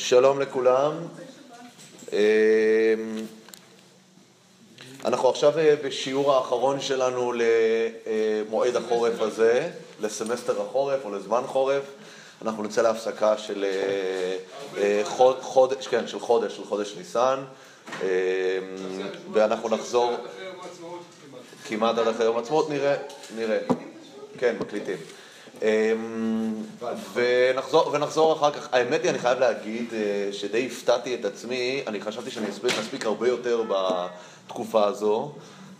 שלום לכולם. אמ, אנחנו עכשיו אה, בשיעור האחרון שלנו למועד החורף הזה, לסמסטר החורף או לזמן חורף. אנחנו נצא להפסקה של אה, אה, חודש, כן, של חודש, של חודש ניסן, אמ, ואנחנו נחזור כמעט עד אחרי יום עצמאות, נראה, נראה. כן, מקליטים. אמ, ונחזור, אחר כך. האמת היא, אני חייב להגיד אה, שדי הפתעתי את עצמי, אני חשבתי שאני אספיק, אספיק הרבה יותר בתקופה הזו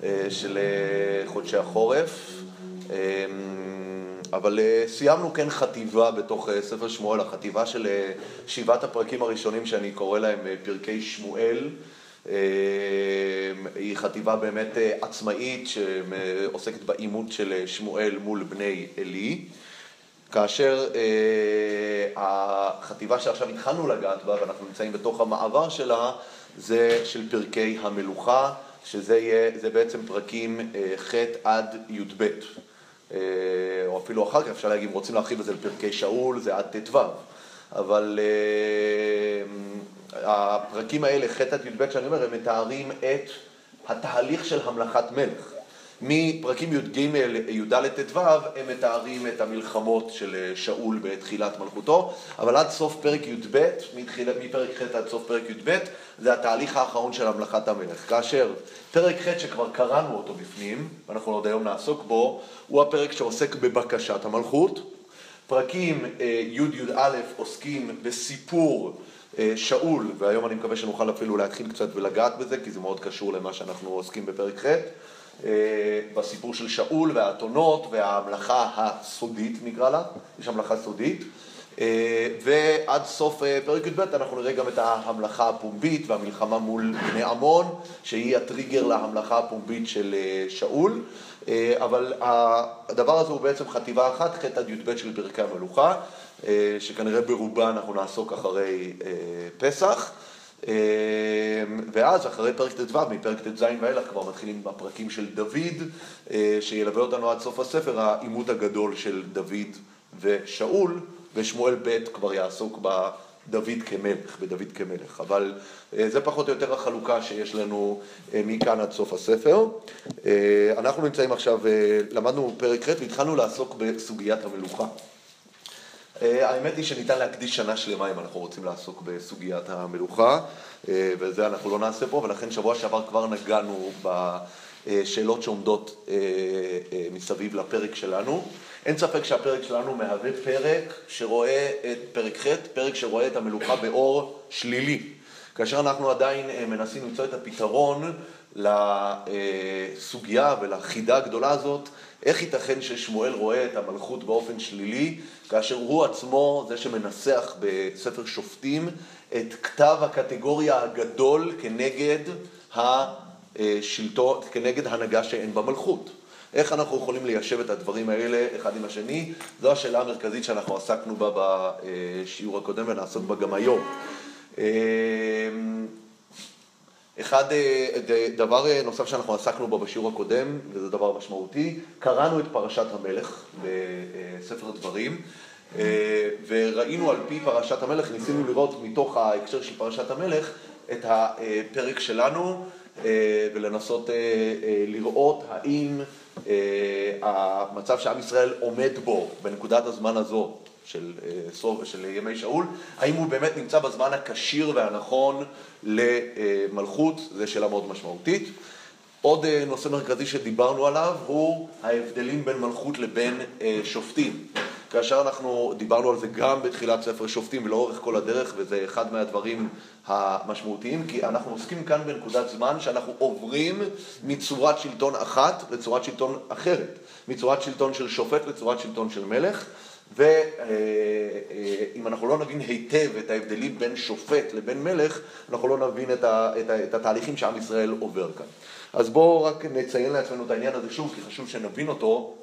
אה, של אה, חודשי החורף. אמ, אבל סיימנו כן חטיבה בתוך ספר שמואל, החטיבה של שבעת הפרקים הראשונים שאני קורא להם פרקי שמואל. היא חטיבה באמת עצמאית שעוסקת בעימות של שמואל מול בני עלי. כאשר אה, החטיבה שעכשיו התחלנו לגעת בה, ואנחנו נמצאים בתוך המעבר שלה, זה של פרקי המלוכה, שזה יהיה, בעצם פרקים אה, ח' עד י"ב. אה, או אפילו אחר כך, אפשר להגיד, אם רוצים להרחיב את זה לפרקי שאול, זה עד ט"ו. אבל אה, הפרקים האלה, ח' עד י"ב, שאני אומר, הם מתארים את התהליך של המלכת מלך. מפרקים י"ג, י"ד, ט"ו, הם מתארים את המלחמות של אה, שאול בתחילת מלכותו, אבל עד סוף פרק י"ב, מפרק ח' עד סוף פרק י"ב, זה התהליך האחרון של המלכת המלך. כאשר פרק ח' שכבר קראנו אותו בפנים, ואנחנו עוד היום נעסוק בו, הוא הפרק שעוסק בבקשת המלכות. פרקים אה, י'-י"א עוסקים בסיפור אה, שאול, והיום אני מקווה שנוכל אפילו להתחיל קצת ולגעת בזה, כי זה מאוד קשור למה שאנחנו עוסקים בפרק ח'. אה, בסיפור של שאול והאתונות וההמלכה הסודית נקרא לה, יש המלכה סודית. אה, ועד סוף אה, פרק י"ב אנחנו נראה גם את ההמלכה הפומבית והמלחמה מול בני עמון, שהיא הטריגר להמלכה הפומבית של שאול. אבל הדבר הזה הוא בעצם חטיבה אחת, ח' עד י"ב של פרקי המלוכה, שכנראה ברובה אנחנו נעסוק אחרי פסח. אמ, ואז אחרי פרק ט"ו, מפרק ט"ז ואילך כבר מתחילים בפרקים של דוד, אה, שילווה אותנו עד סוף הספר, העימות הגדול של דוד ושאול, ושמואל ב' כבר יעסוק בדוד כמלך, בדוד כמלך. אבל אה, זה פחות או יותר החלוקה שיש לנו אה, מכאן עד סוף הספר. אנחנו נמצאים עכשיו, למדנו פרק ח' והתחלנו לעסוק בסוגיית המלוכה. אה, האמת היא שניתן להקדיש שנה שלמה אם אנחנו רוצים לעסוק בסוגיית המלוכה, אה, וזה אנחנו לא נעשה פה, ולכן שבוע שעבר כבר נגענו בשאלות שעומדות אה, מסביב לפרק שלנו. אין ספק שהפרק שלנו מהווה פרק שרואה את פרק ח', פרק שרואה את המלוכה באור שלילי. כאשר אנחנו עדיין מנסים למצוא את הפתרון לסוגיה ולחידה הגדולה הזאת, איך ייתכן ששמואל רואה את המלכות באופן שלילי, כאשר הוא עצמו זה שמנסח בספר שופטים את כתב הקטגוריה הגדול כנגד השלטון, כנגד הנהגה שאין בה מלכות. איך אנחנו יכולים ליישב את הדברים האלה אחד עם השני? זו השאלה המרכזית שאנחנו עסקנו בה בשיעור הקודם ונעסוק בה גם היום. אחד, אה, דבר אה, נוסף שאנחנו עסקנו בו בשיעור הקודם, וזה דבר משמעותי, קראנו את פרשת המלך בספר דברים, אה, וראינו על פי פרשת המלך, ניסינו לראות מתוך ההקשר של פרשת המלך את הפרק שלנו, ולנסות לראות האם המצב שעם ישראל עומד בו בנקודת הזמן הזו של, אה, של ימי שאול, האם הוא באמת נמצא בזמן הכשיר והנכון למלכות, זו שאלה מאוד משמעותית. עוד אה, נושא מרכזי שדיברנו עליו הוא ההבדלים בין מלכות לבין אה, שופטים. כאשר אנחנו דיברנו על זה גם בתחילת ספר שופטים ולאורך כל הדרך, וזה אחד מהדברים המשמעותיים, כי אנחנו עוסקים כאן בנקודת זמן שאנחנו עוברים מצורת שלטון אחת לצורת שלטון אחרת, מצורת שלטון של שופט לצורת שלטון של מלך. ואם אנחנו לא נבין היטב את ההבדלים בין שופט לבין מלך, אנחנו לא נבין את, ה, את, ה, את התהליכים שעם ישראל עובר כאן. אז בואו רק נציין לעצמנו את העניין הזה שוב, כי חשוב שנבין אותו,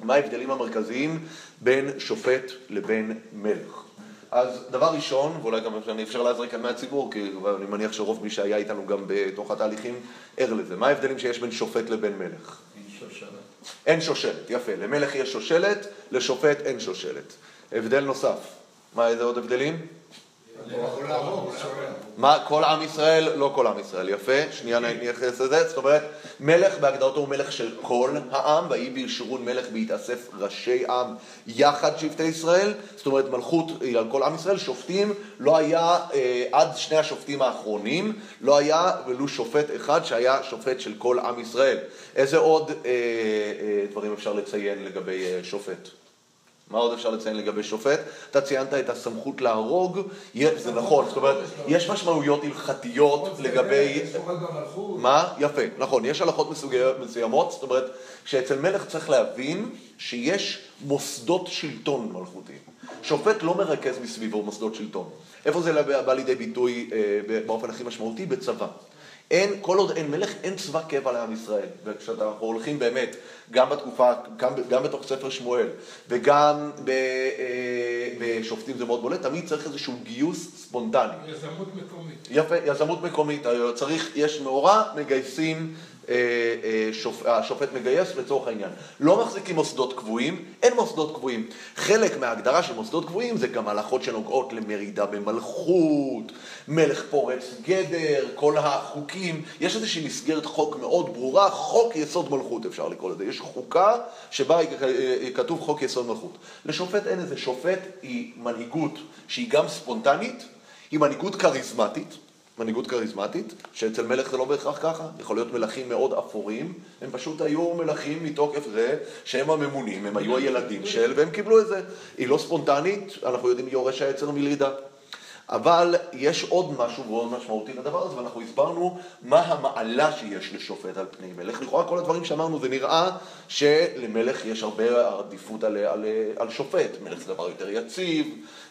מה ההבדלים המרכזיים בין שופט לבין מלך. אז דבר ראשון, ואולי גם אני אפשר להזריק כאן מהציבור, כי אני מניח שרוב מי שהיה איתנו גם בתוך התהליכים ער לזה. מה ההבדלים שיש בין שופט לבין מלך? אין שושלת, יפה. למלך יש שושלת, לשופט אין שושלת. הבדל נוסף. מה, איזה עוד הבדלים? מה, כל עם ישראל? לא כל עם ישראל, יפה, שנייה נייחס לזה, זאת אומרת, מלך בהגדרתו הוא מלך של כל העם, ויהי בישורון מלך בהתאסף ראשי עם יחד שבטי ישראל, זאת אומרת מלכות היא על כל עם ישראל, שופטים, לא היה אה, עד שני השופטים האחרונים, לא היה ולו שופט אחד שהיה שופט של כל עם ישראל. איזה עוד אה, אה, דברים אפשר לציין לגבי אה, שופט? מה עוד אפשר לציין לגבי שופט? אתה ציינת את הסמכות להרוג, זה נכון, זאת אומרת, יש משמעויות הלכתיות לגבי... מה? יפה, נכון, יש הלכות מסוימות, זאת אומרת, שאצל מלך צריך להבין שיש מוסדות שלטון מלכותיים. שופט לא מרכז מסביבו מוסדות שלטון. איפה זה בא לידי ביטוי אה, באופן הכי משמעותי? בצבא. אין, כל עוד אין מלך, אין צבא קבע לעם ישראל. וכשאנחנו הולכים באמת, גם בתקופה, גם, גם בתוך ספר שמואל, וגם ב, אה, בשופטים זה מאוד בולט, תמיד צריך איזשהו גיוס ספונטני. יזמות מקומית. יפה, יזמות מקומית. צריך, יש מאורע, מגייסים אה, אה, השופט מגייס לצורך העניין. לא מחזיקים מוסדות קבועים, אין מוסדות קבועים. חלק מההגדרה של מוסדות קבועים זה גם הלכות שנוגעות למרידה במלכות, מלך פורץ גדר, כל החוקים. יש איזושהי מסגרת חוק מאוד ברורה, חוק יסוד מלכות אפשר לקרוא לזה. יש חוקה שבה כתוב חוק יסוד מלכות. לשופט אין איזה שופט, היא מנהיגות שהיא גם ספונטנית, היא מנהיגות כריזמטית. מנהיגות כריזמטית, שאצל מלך זה לא בהכרח ככה, יכול להיות מלכים מאוד אפורים, הם פשוט היו מלכים מתוקף זה שהם הממונים, הם היו הילדים של, והם קיבלו את זה. היא לא ספונטנית, אנחנו יודעים יורש העצר מלידה. אבל יש עוד משהו מאוד משמעותי לדבר הזה, ואנחנו הסברנו מה המעלה שיש לשופט על פני מלך. לכאורה כל הדברים שאמרנו, זה נראה שלמלך יש הרבה עדיפות על, על, על שופט. מלך זה דבר יותר יציב,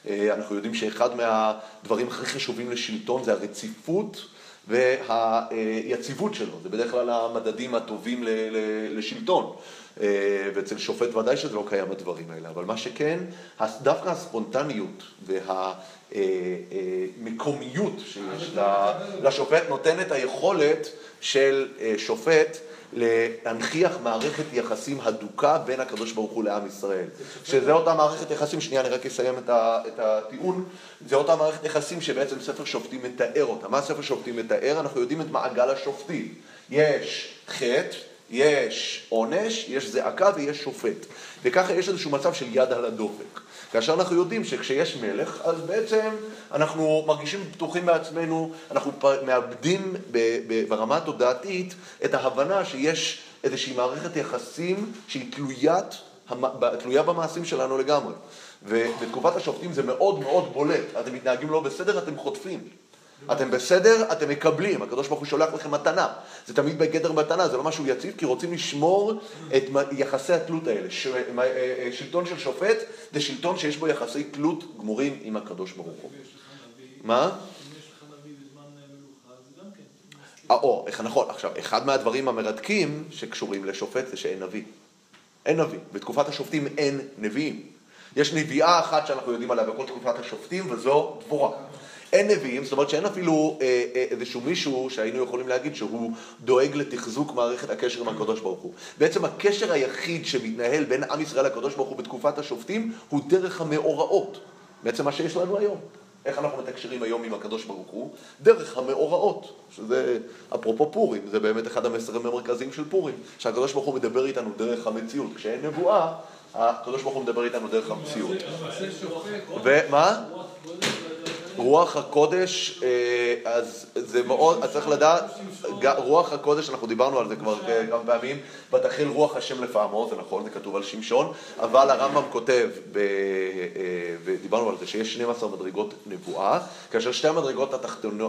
אנחנו יודעים שאחד מהדברים הכי חשובים לשלטון זה הרציפות. והיציבות שלו, זה בדרך כלל המדדים הטובים לשלטון. אה, ואצל שופט ודאי שזה לא קיים הדברים האלה, אבל מה שכן, דווקא הספונטניות והמקומיות שיש לשופט נותן את היכולת של אה, שופט להנכיח מערכת יחסים הדוקה בין הקדוש ברוך הוא לעם ישראל. שזה אותה מערכת יחסים, שנייה אני רק אסיים את הטיעון, זה אותה מערכת יחסים שבעצם ספר שופטים מתאר אותה. מה ספר שופטים מתאר? אנחנו יודעים את מעגל השופטים. יש חטא, יש עונש, יש זעקה ויש שופט. וככה יש איזשהו מצב של יד על הדופק. כאשר אנחנו יודעים שכשיש מלך, אז בעצם אנחנו מרגישים בטוחים בעצמנו, אנחנו מאבדים ברמה התודעתית את ההבנה שיש איזושהי מערכת יחסים שהיא תלוית, תלויה במעשים שלנו לגמרי. ובתקופת השופטים זה מאוד מאוד בולט. אתם מתנהגים לא בסדר, אתם חוטפים. אתם בסדר, אתם מקבלים, הקדוש ברוך הוא שולח לכם מתנה. זה תמיד בגדר מתנה, זה לא משהו יציב, כי רוצים לשמור את יחסי התלות האלה. ש... אה, אה, שלטון של שופט זה שלטון שיש בו יחסי תלות גמורים עם הקדוש ברוך הוא. מה? או, איך נכון, עכשיו, אחד מהדברים המרתקים שקשורים לשופט זה שאין נביא. אין נביא. בתקופת השופטים אין נביאים. יש נביאה אחת שאנחנו יודעים עליה בכל תקופת השופטים, וזו דבורה. אין נביאים, זאת אומרת שאין אפילו אה, אה, איזשהו מישהו שהיינו יכולים להגיד שהוא דואג לתחזוק מערכת הקשר עם הקדוש ברוך הוא. בעצם הקשר היחיד שמתנהל בין עם ישראל לקדוש ברוך הוא בתקופת השופטים הוא דרך המאורעות. בעצם מה שיש לנו היום. איך אנחנו מתקשרים היום עם הקדוש ברוך הוא? דרך המאורעות, שזה אפרופו פורים, זה באמת אחד המסרים המרכזיים של פורים, שהקדוש ברוך הוא מדבר איתנו דרך המציאות. כשאין נבואה, הקדוש ברוך הוא מדבר איתנו דרך המציאות. ומה? רוח הקודש, אה, אז זה מאוד, אז צריך לדעת, רוח הקודש, אנחנו דיברנו על זה כבר כמה פעמים, ותחיל רוח השם לפעמו, זה נכון, זה כתוב על שמשון, אבל הרמב"ם כותב, אה, ודיברנו על זה, שיש 12 מדרגות נבואה, כאשר שתי המדרגות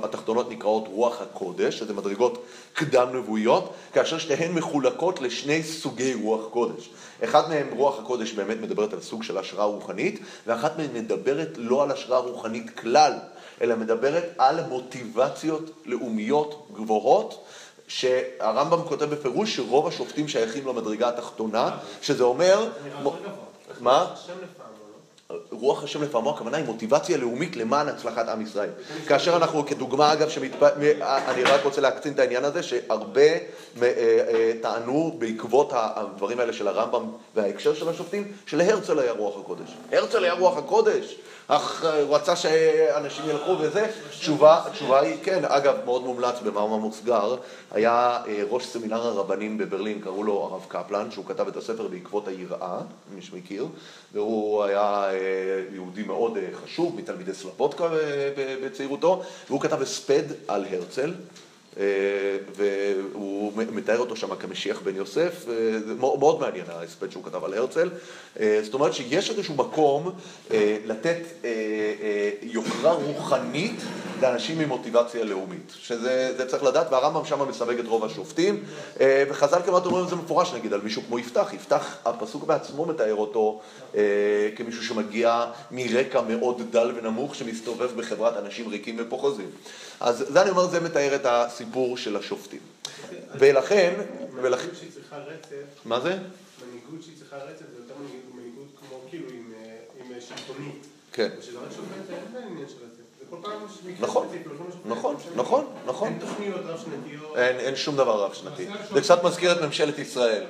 התחתונות, נקראות רוח הקודש, שזה מדרגות קדם נבואיות, כאשר שתיהן מחולקות לשני סוגי רוח קודש. אחד מהם, רוח הקודש, באמת מדברת על סוג של השראה רוחנית, ואחת מהן מדברת לא על השראה רוחנית כלל, אלא מדברת על מוטיבציות לאומיות גבוהות, שהרמב"ם כותב בפירוש שרוב השופטים שייכים למדרגה התחתונה, שזה אומר... מה? רוח השם לפעמו, הכוונה היא מוטיבציה לאומית למען הצלחת עם ישראל. כאשר אנחנו, כדוגמה אגב, שמתפ... אני רק רוצה להקצין את העניין הזה, שהרבה אה, אה, טענו בעקבות הדברים האלה של הרמב"ם וההקשר של השופטים, שלהרצל היה רוח הקודש. הרצל היה רוח הקודש. אך הוא רצה שאנשים ילכו וזה, תשובה, תשובה היא כן, אגב, מאוד מומלץ במאמר מוסגר, היה ראש סמינר הרבנים בברלין, קראו לו הרב קפלן, שהוא כתב את הספר בעקבות היראה, מי שמכיר, והוא היה יהודי מאוד חשוב, מתלמידי סלבודקה בצעירותו, והוא כתב הספד על הרצל. והוא מתאר אותו שם כמשיח בן יוסף, זה מאוד מעניין ההספד שהוא כתב על הרצל. זאת אומרת שיש איזשהו מקום לתת יוקרה רוחנית לאנשים עם מוטיבציה לאומית, שזה צריך לדעת, והרמב"ם שם מסווג את רוב השופטים, וחז"ל כמעט אומרים את זה מפורש נגיד על מישהו כמו יפתח, יפתח, הפסוק בעצמו מתאר אותו כמישהו שמגיע מרקע מאוד דל ונמוך, שמסתובב בחברת אנשים ריקים ופוחזים. אז זה אני אומר, זה מתאר את הסיפור של השופטים. ולכן... מנהיגות שהיא צריכה רצף... מה זה? מנהיגות שהיא צריכה רצף זה יותר מנהיגות כמו כאילו עם שלטונית. כן. ושזה רק שופט, אין עניין של רצף. נכון, נכון, נכון, נכון. אין תוכניות רב-שנתיות. אין שום דבר רב-שנתי. זה קצת מזכיר את ממשלת ישראל.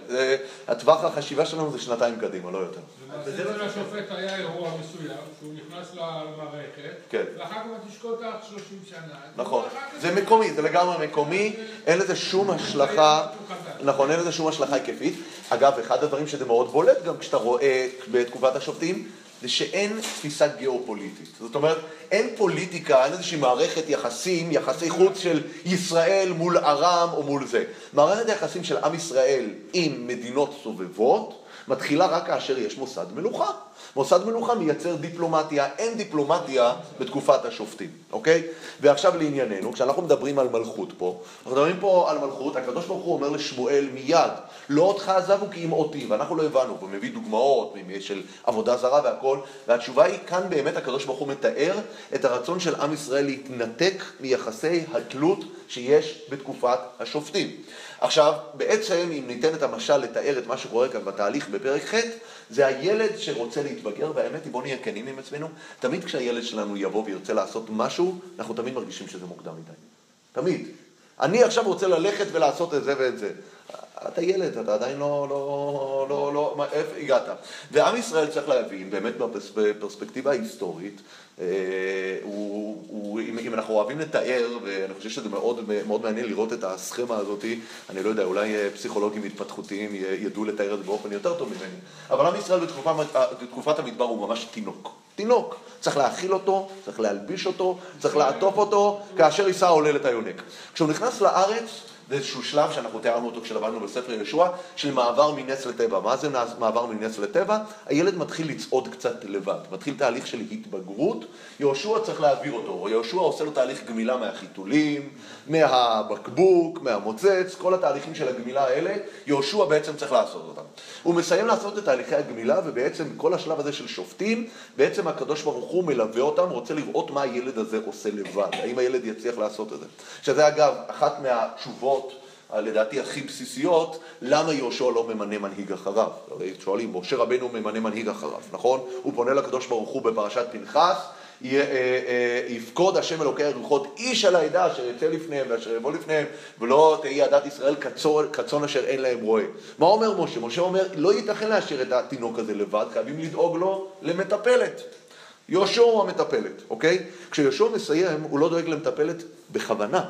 הטווח החשיבה שלנו זה שנתיים קדימה, לא יותר. וזה לא לשופט היה אירוע מסוים, שהוא נכנס למערכת, כן. ואחר כך תשקוט עד 30 שנה. נכון. זה מקומי, זה לגמרי מקומי, אין לזה שום השלכה, נכון, אין לזה שום השלכה היקפית. אגב, אחד הדברים שזה מאוד בולט גם כשאתה רואה בתקופת השופטים, זה שאין תפיסה גיאופוליטית. זאת אומרת, אין פוליטיקה, אין איזושהי מערכת יחסים, יחסי חוץ של ישראל מול ארם או מול זה. מערכת היחסים של עם ישראל עם מדינות סובבות, מתחילה רק כאשר יש מוסד מלוכה. מוסד מלוכה מייצר דיפלומטיה, אין דיפלומטיה בתקופת השופטים, אוקיי? ועכשיו לענייננו, כשאנחנו מדברים על מלכות פה, אנחנו מדברים פה על מלכות, הקדוש ברוך הוא אומר לשמואל מיד, לא אותך עזבו כי אם אותי, ואנחנו לא הבנו, הוא מביא דוגמאות של עבודה זרה והכל, והתשובה היא, כאן באמת הקדוש ברוך הוא מתאר את הרצון של עם ישראל להתנתק מיחסי התלות שיש בתקופת השופטים. עכשיו, בעצם אם ניתן את המשל לתאר את מה שקורה כאן בתהליך בפרק ח', זה הילד שרוצה להתבגר, והאמת היא, בוא נהיה כנים עם עצמנו, תמיד כשהילד שלנו יבוא וירצה לעשות משהו, אנחנו תמיד מרגישים שזה מוקדם מדי. תמיד. אני עכשיו רוצה ללכת ולעשות את זה ואת זה. אתה ילד, אתה עדיין לא, לא, לא, לא, מה, איפה הגעת? ועם ישראל צריך להבין, באמת בפרספקטיבה ההיסטורית, אה, הוא, הוא, אם, אם אנחנו אוהבים לתאר, ואני חושב שזה מאוד, מאוד מעניין לראות את הסכמה הזאת, אני לא יודע, אולי אה, פסיכולוגים התפתחותיים ידעו לתאר את זה באופן יותר טוב ממני, אבל עם ישראל בתקופה, בתקופת המדבר הוא ממש תינוק. תינוק. צריך להאכיל אותו, צריך להלביש אותו, צריך לעטוף אותו, כאשר יישא עולל את היונק. כשהוא נכנס לארץ, זה איזשהו שלב שאנחנו תיארנו אותו כשלמדנו בספר ישוע, של מעבר מנס לטבע. מה זה מעבר מנס לטבע? הילד מתחיל לצעוד קצת לבד, מתחיל תהליך של התבגרות, יהושע צריך להעביר אותו, יהושע עושה לו תהליך גמילה מהחיתולים, מהבקבוק, מהמוצץ, כל התהליכים של הגמילה האלה, יהושע בעצם צריך לעשות אותם. הוא מסיים לעשות את תהליכי הגמילה, ובעצם כל השלב הזה של שופטים, בעצם הקדוש ברוך הוא מלווה אותם, רוצה לראות מה הילד הזה עושה לבד, האם הילד יצליח לעשות את זה. שזה אגב, אחת מהתשובות לדעתי הכי בסיסיות, למה יהושע לא ממנה מנהיג אחריו? הרי שואלים, משה רבנו ממנה מנהיג אחריו, נכון? הוא פונה לקדוש ברוך הוא בפרשת פנחס, יפקוד השם אלוקי הרוחות איש על העדה אשר יצא לפניהם ואשר יבוא לפניהם ולא תהי עדת ישראל כצאן אשר אין להם רועה. מה אומר משה? משה אומר לא ייתכן להשאיר את התינוק הזה לבד, חייבים לדאוג לו למטפלת. יהושע הוא המטפלת, אוקיי? כשיהושע מסיים הוא לא דואג למטפלת בכוונה.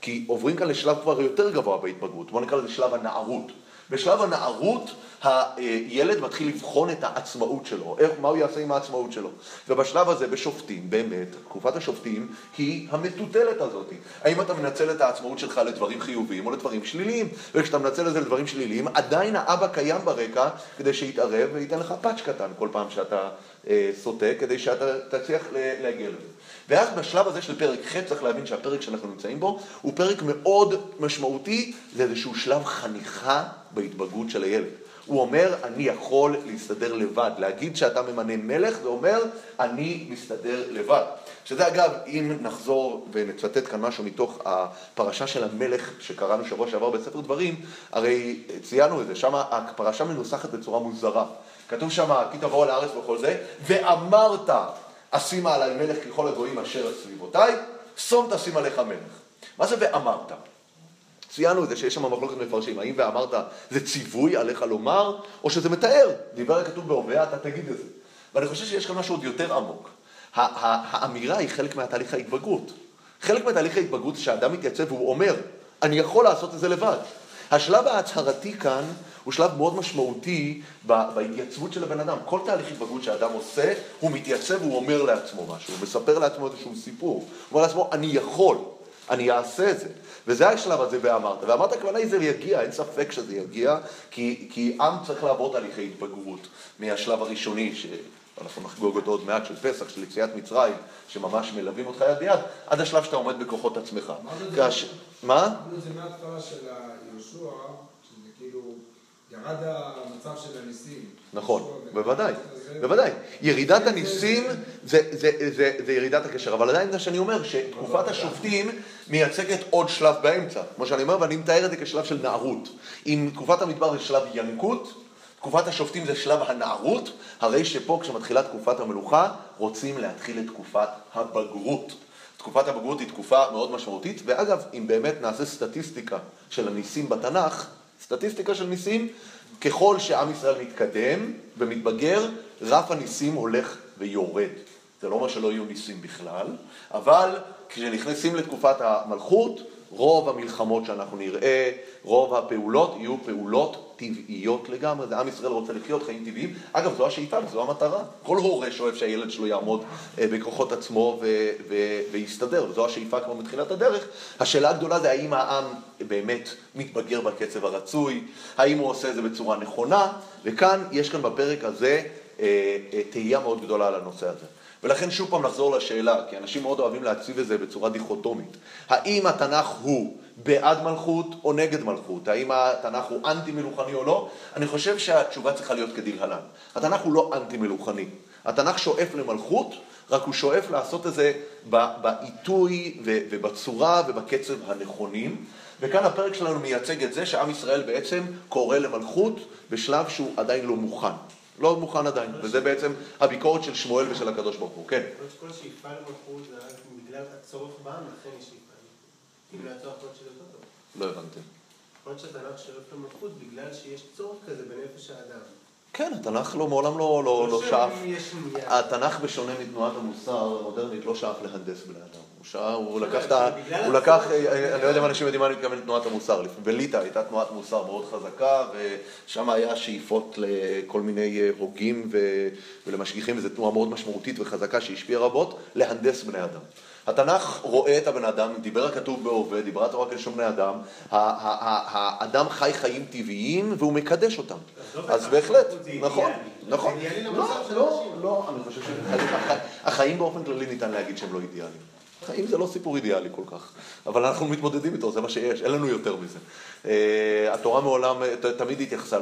כי עוברים כאן לשלב כבר יותר גבוה בהתבגרות, בואו נקרא לזה שלב הנערות. בשלב הנערות הילד מתחיל לבחון את העצמאות שלו, איך, מה הוא יעשה עם העצמאות שלו. ובשלב הזה בשופטים, באמת, תקופת השופטים היא המטוטלת הזאת. האם אתה מנצל את העצמאות שלך לדברים חיוביים או לדברים שליליים? וכשאתה מנצל את זה לדברים שליליים, עדיין האבא קיים ברקע כדי שיתערב וייתן לך פאץ' קטן כל פעם שאתה אה, סוטה, כדי שאתה תצליח להגיע לזה. ואז בשלב הזה של פרק ח' צריך להבין שהפרק שאנחנו נמצאים בו הוא פרק מאוד משמעותי, זה איזשהו שלב חניכה בהתבגרות של הילד. הוא אומר, אני יכול להסתדר לבד. להגיד שאתה ממנה מלך, זה אומר, אני מסתדר לבד. שזה אגב, אם נחזור ונצטט כאן משהו מתוך הפרשה של המלך שקראנו שבוע שעבר בספר דברים, הרי ציינו את זה, שם הפרשה מנוסחת בצורה מוזרה. כתוב שם, כי תבואו על הארץ וכל זה, ואמרת, אשימה עליי מלך ככל הגויים אשר סביבותיי, שום תשים עליך מלך. מה זה ואמרת? ציינו את זה שיש שם מחלוקת מפרשים, האם ואמרת זה ציווי עליך לומר, או שזה מתאר, דיבר הכתוב בהווה, אתה תגיד את זה. ואני חושב שיש כאן משהו עוד יותר עמוק. האמירה היא חלק מהתהליך ההתבגרות. חלק מהתהליך ההתבגרות זה שהאדם מתייצב והוא אומר, אני יכול לעשות את זה לבד. השלב ההצהרתי כאן הוא שלב מאוד משמעותי בהתייצבות של הבן אדם. כל תהליך התבגרות שהאדם עושה, הוא מתייצב והוא אומר לעצמו משהו, הוא מספר לעצמו איזשהו סיפור. הוא אומר לעצמו, אני יכול, אני אעשה את זה. וזה השלב הזה ואמרת. ואמרת, הכוונה היא זה יגיע, אין ספק שזה יגיע, כי, כי עם צריך לעבור תהליכי התבגרות מהשלב הראשוני, שאנחנו נחגוג אותו עוד מעט, של פסח, של יציאת מצרים, שממש מלווים אותך יד ביד, עד השלב שאתה עומד בכוחות עצמך. כש... מה? זה מההתחלה של יהושע, שזה כאילו... ירד המצב של הניסים. נכון, בוודאי, בוודאי. ירידת הניסים זה ירידת הקשר, אבל עדיין זה שאני אומר שתקופת השופטים מייצגת עוד שלב באמצע, כמו שאני אומר, ואני מתאר את זה כשלב של נערות. אם תקופת המדבר זה שלב ינקות, תקופת השופטים זה שלב הנערות, הרי שפה כשמתחילה תקופת המלוכה, רוצים להתחיל את תקופת הבגרות. תקופת הבגרות היא תקופה מאוד משמעותית, ואגב, אם באמת נעשה סטטיסטיקה של הניסים בתנ"ך, סטטיסטיקה של ניסים, ככל שעם ישראל מתקדם ומתבגר, רף הניסים הולך ויורד. זה לא אומר שלא יהיו ניסים בכלל, אבל כשנכנסים לתקופת המלכות, רוב המלחמות שאנחנו נראה, רוב הפעולות יהיו פעולות טבעיות לגמרי. זה עם ישראל רוצה לחיות חיים טבעיים. אגב, זו השאיפה וזו המטרה. כל הורה שואף שהילד שלו יעמוד אה, בכוחות עצמו ויסתדר, וזו השאיפה כבר מתחילת הדרך. השאלה הגדולה זה האם העם באמת מתבגר בקצב הרצוי, האם הוא עושה את זה בצורה נכונה, וכאן, יש כאן בפרק הזה אה, אה, תהייה מאוד גדולה על הנושא הזה. ולכן שוב פעם נחזור לשאלה, כי אנשים מאוד אוהבים להציב את זה בצורה דיכוטומית. האם התנ"ך הוא בעד מלכות או נגד מלכות? האם התנ"ך הוא אנטי מלוכני או לא? אני חושב שהתשובה צריכה להיות כדלהלן. התנ"ך הוא לא אנטי מלוכני. התנ"ך שואף למלכות, רק הוא שואף לעשות את זה בעיתוי ובצורה ובקצב הנכונים. וכאן הפרק שלנו מייצג את זה שעם ישראל בעצם קורא למלכות בשלב שהוא עדיין לא מוכן. לא מוכן עדיין, וזה בעצם הביקורת של שמואל ושל הקדוש ברוך הוא, כן. כל השאיפה למלכות זה רק בגלל הצורך בעם, לכן יש לא טוב. לא הבנתי. יכול להיות שהתנ"ך שואף למלכות בגלל שיש צורך כזה בנפש האדם. כן, התנ"ך לא, מעולם לא, לא, לא שאף, התנ"ך בשונה מתנועת המוסר המודרנית לא שאף להנדס בני אדם. הוא שעה, הוא לקח את ה... הוא לקח, אני לא יודע אם אנשים יודעים מה אני מתכוון לתנועת המוסר. בליטא הייתה תנועת מוסר מאוד חזקה, ושם היה שאיפות לכל מיני אה, הוגים ולמשגיחים, וזו תנועה מאוד משמעותית וחזקה שהשפיעה רבות, להנדס בני אדם. התנ"ך רואה את הבן אדם, דיבר הכתוב בהווה, דיברה תורה כלשון בני אדם, האדם חי חיים טבעיים והוא מקדש אותם. אז בהחלט, נכון, נכון. לא, לא, לא, אני חושב שהחיים באופן כללי ניתן להגיד שהם לא אידיאליים. חיים זה לא סיפור אידיאלי כל כך, אבל אנחנו מתמודדים איתו, זה מה שיש, אין לנו יותר מזה. אה, התורה מעולם תמיד התייחסה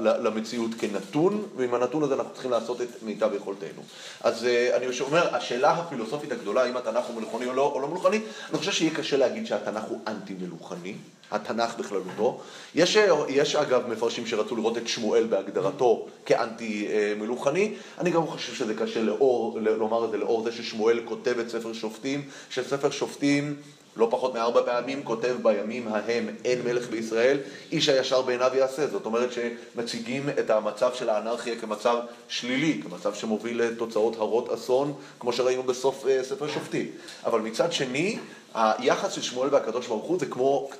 למציאות כנתון, ועם הנתון הזה אנחנו צריכים לעשות את מיטב יכולתנו. אז אה, אני אומר, השאלה הפילוסופית הגדולה, האם התנ"ך הוא מלוכני או לא, או לא מלוכני, אני חושב שיהיה קשה להגיד שהתנ"ך הוא אנטי מלוכני, התנ"ך בכללותו. יש, יש אגב מפרשים שרצו לראות את שמואל בהגדרתו כאנטי מלוכני, אני גם חושב שזה קשה לאור, לומר את זה לאור זה ששמואל כותב את ספר שופטים, שספר שופטים לא פחות מארבע פעמים כותב בימים ההם אין מלך בישראל, איש הישר בעיניו יעשה. זאת אומרת שמציגים את המצב של האנרכיה כמצב שלילי, כמצב שמוביל לתוצאות הרות אסון, כמו שראינו בסוף uh, ספר שופטים. אבל מצד שני, היחס של שמואל והקדוש ברוך הוא זה כמו,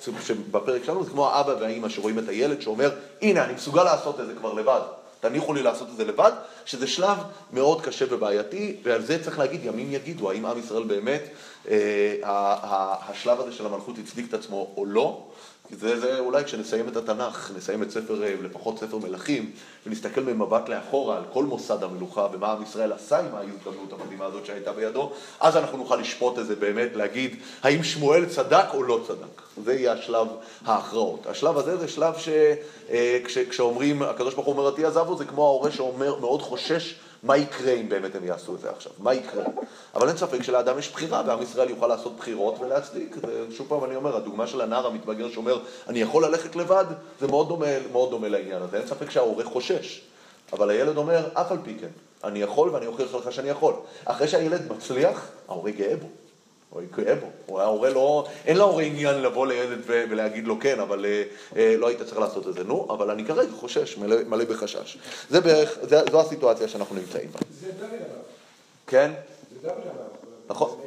בפרק שלנו, זה כמו האבא והאימא שרואים את הילד שאומר, הנה, אני מסוגל לעשות את זה כבר לבד. תניחו לי לעשות את זה לבד, שזה שלב מאוד קשה ובעייתי, ועל זה צריך להגיד, ימים יגידו, האם עם ישראל באמת, אה, השלב הזה של המלכות הצדיק את עצמו או לא, זה, זה אולי כשנסיים את התנ"ך, נסיים את ספר, אה, לפחות ספר מלכים, ונסתכל במבט לאחורה על כל מוסד המלוכה ומה עם ישראל עשה עם ההזדמנות המדהימה הזאת שהייתה בידו, אז אנחנו נוכל לשפוט את זה באמת, להגיד האם שמואל צדק או לא צדק. זה יהיה השלב ההכרעות. השלב הזה זה שלב שכשאומרים, אה, הקדוש ברוך הוא אומר אותי עזבו, זה כמו ההורה שאומר, מאוד חושש מה יקרה אם באמת הם יעשו את זה עכשיו? מה יקרה? אבל אין ספק שלאדם יש בחירה, ועם ישראל יוכל לעשות בחירות ולהצדיק. שוב פעם אני אומר, הדוגמה של הנער המתבגר שאומר, אני יכול ללכת לבד, זה מאוד דומה, מאוד דומה לעניין הזה. אין ספק שההורה חושש. אבל הילד אומר, אף על פי כן, אני יכול ואני אוכיח לך שאני יכול. אחרי שהילד מצליח, ההורה גאה בו. הוא גאה בו. ההורה לא, אין להורה עניין לבוא לילד ולהגיד לו כן, אבל אה, אה, לא היית צריך לעשות את זה. נו, אבל אני כרגע חושש, מלא, מלא בחשש. זה בערך, זה, זו הסיטואציה שאנחנו נמצאים בה. זה דוד עליו. כן? זה דוד עליו. נכון.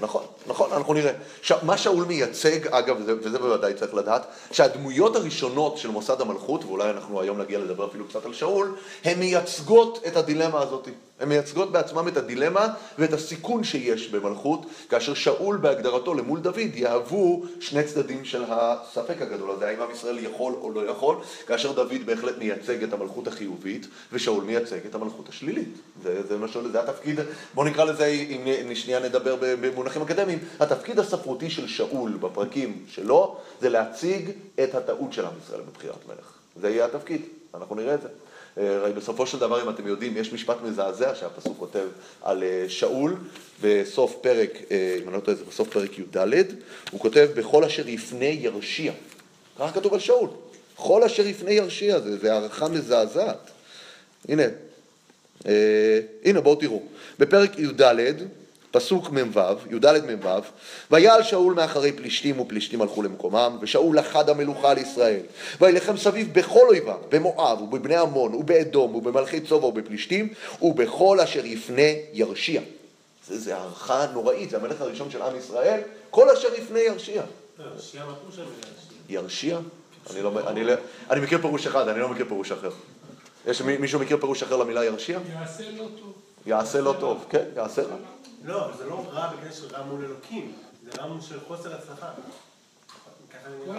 נכון, נכון, אנחנו נראה. עכשיו, מה שאול מייצג, אגב, וזה, וזה בוודאי צריך לדעת, שהדמויות הראשונות של מוסד המלכות, ואולי אנחנו היום נגיע לדבר אפילו קצת על שאול, הן מייצגות את הדילמה הזאת. הן מייצגות בעצמם את הדילמה ואת הסיכון שיש במלכות, כאשר שאול בהגדרתו למול דוד יהוו שני צדדים של הספק הגדול הזה, האם עם ישראל יכול או לא יכול, כאשר דוד בהחלט מייצג את המלכות החיובית, ושאול מייצג את המלכות השלילית. זה, זה, משהו, זה התפקיד, בואו נקרא לזה, אם שנייה נדבר במונחים אקדמיים, התפקיד הספרותי של שאול בפרקים שלו, זה להציג את הטעות של עם ישראל בבחירת מלך. זה יהיה התפקיד, אנחנו נראה את זה. הרי בסופו של דבר, אם אתם יודעים, יש משפט מזעזע שהפסוק כותב על אה, שאול בסוף פרק, אה, אם אני לא טועה, זה בסוף פרק י"ד, הוא כותב, בכל אשר יפנה ירשיע. ככה כתוב על שאול. כל אשר יפנה ירשיע, זה, זה הערכה מזעזעת. הנה, אה, הנה בואו תראו. בפרק י"ד, פסוק מ"ו, י"ד מ"ו, ויעל שאול מאחרי פלישתים ופלישתים הלכו למקומם, ושאול לחד המלוכה על ישראל, וילחם סביב בכל אויביו, במואב ובבני עמון ובאדום ובמלכי צובע ובפלישתים, ובכל אשר יפנה ירשיע. זה, זה הערכה נוראית, זה המלך הראשון של עם ישראל, כל אשר יפנה ירשיע. לא, ירשיע מה פירוש המילה ירשיע? ירשיע? אני, לא, אני, לא, אני מכיר פירוש אחד, אני לא מכיר פירוש אחר. יש מישהו מכיר פירוש אחר למילה ירשיע? יעשה לא טוב. יעשה לא טוב, כן, יעשה רע. לא, אבל זה לא רע בגלל של רע מול אלוקים, זה רע מול של חוסר הצלחה.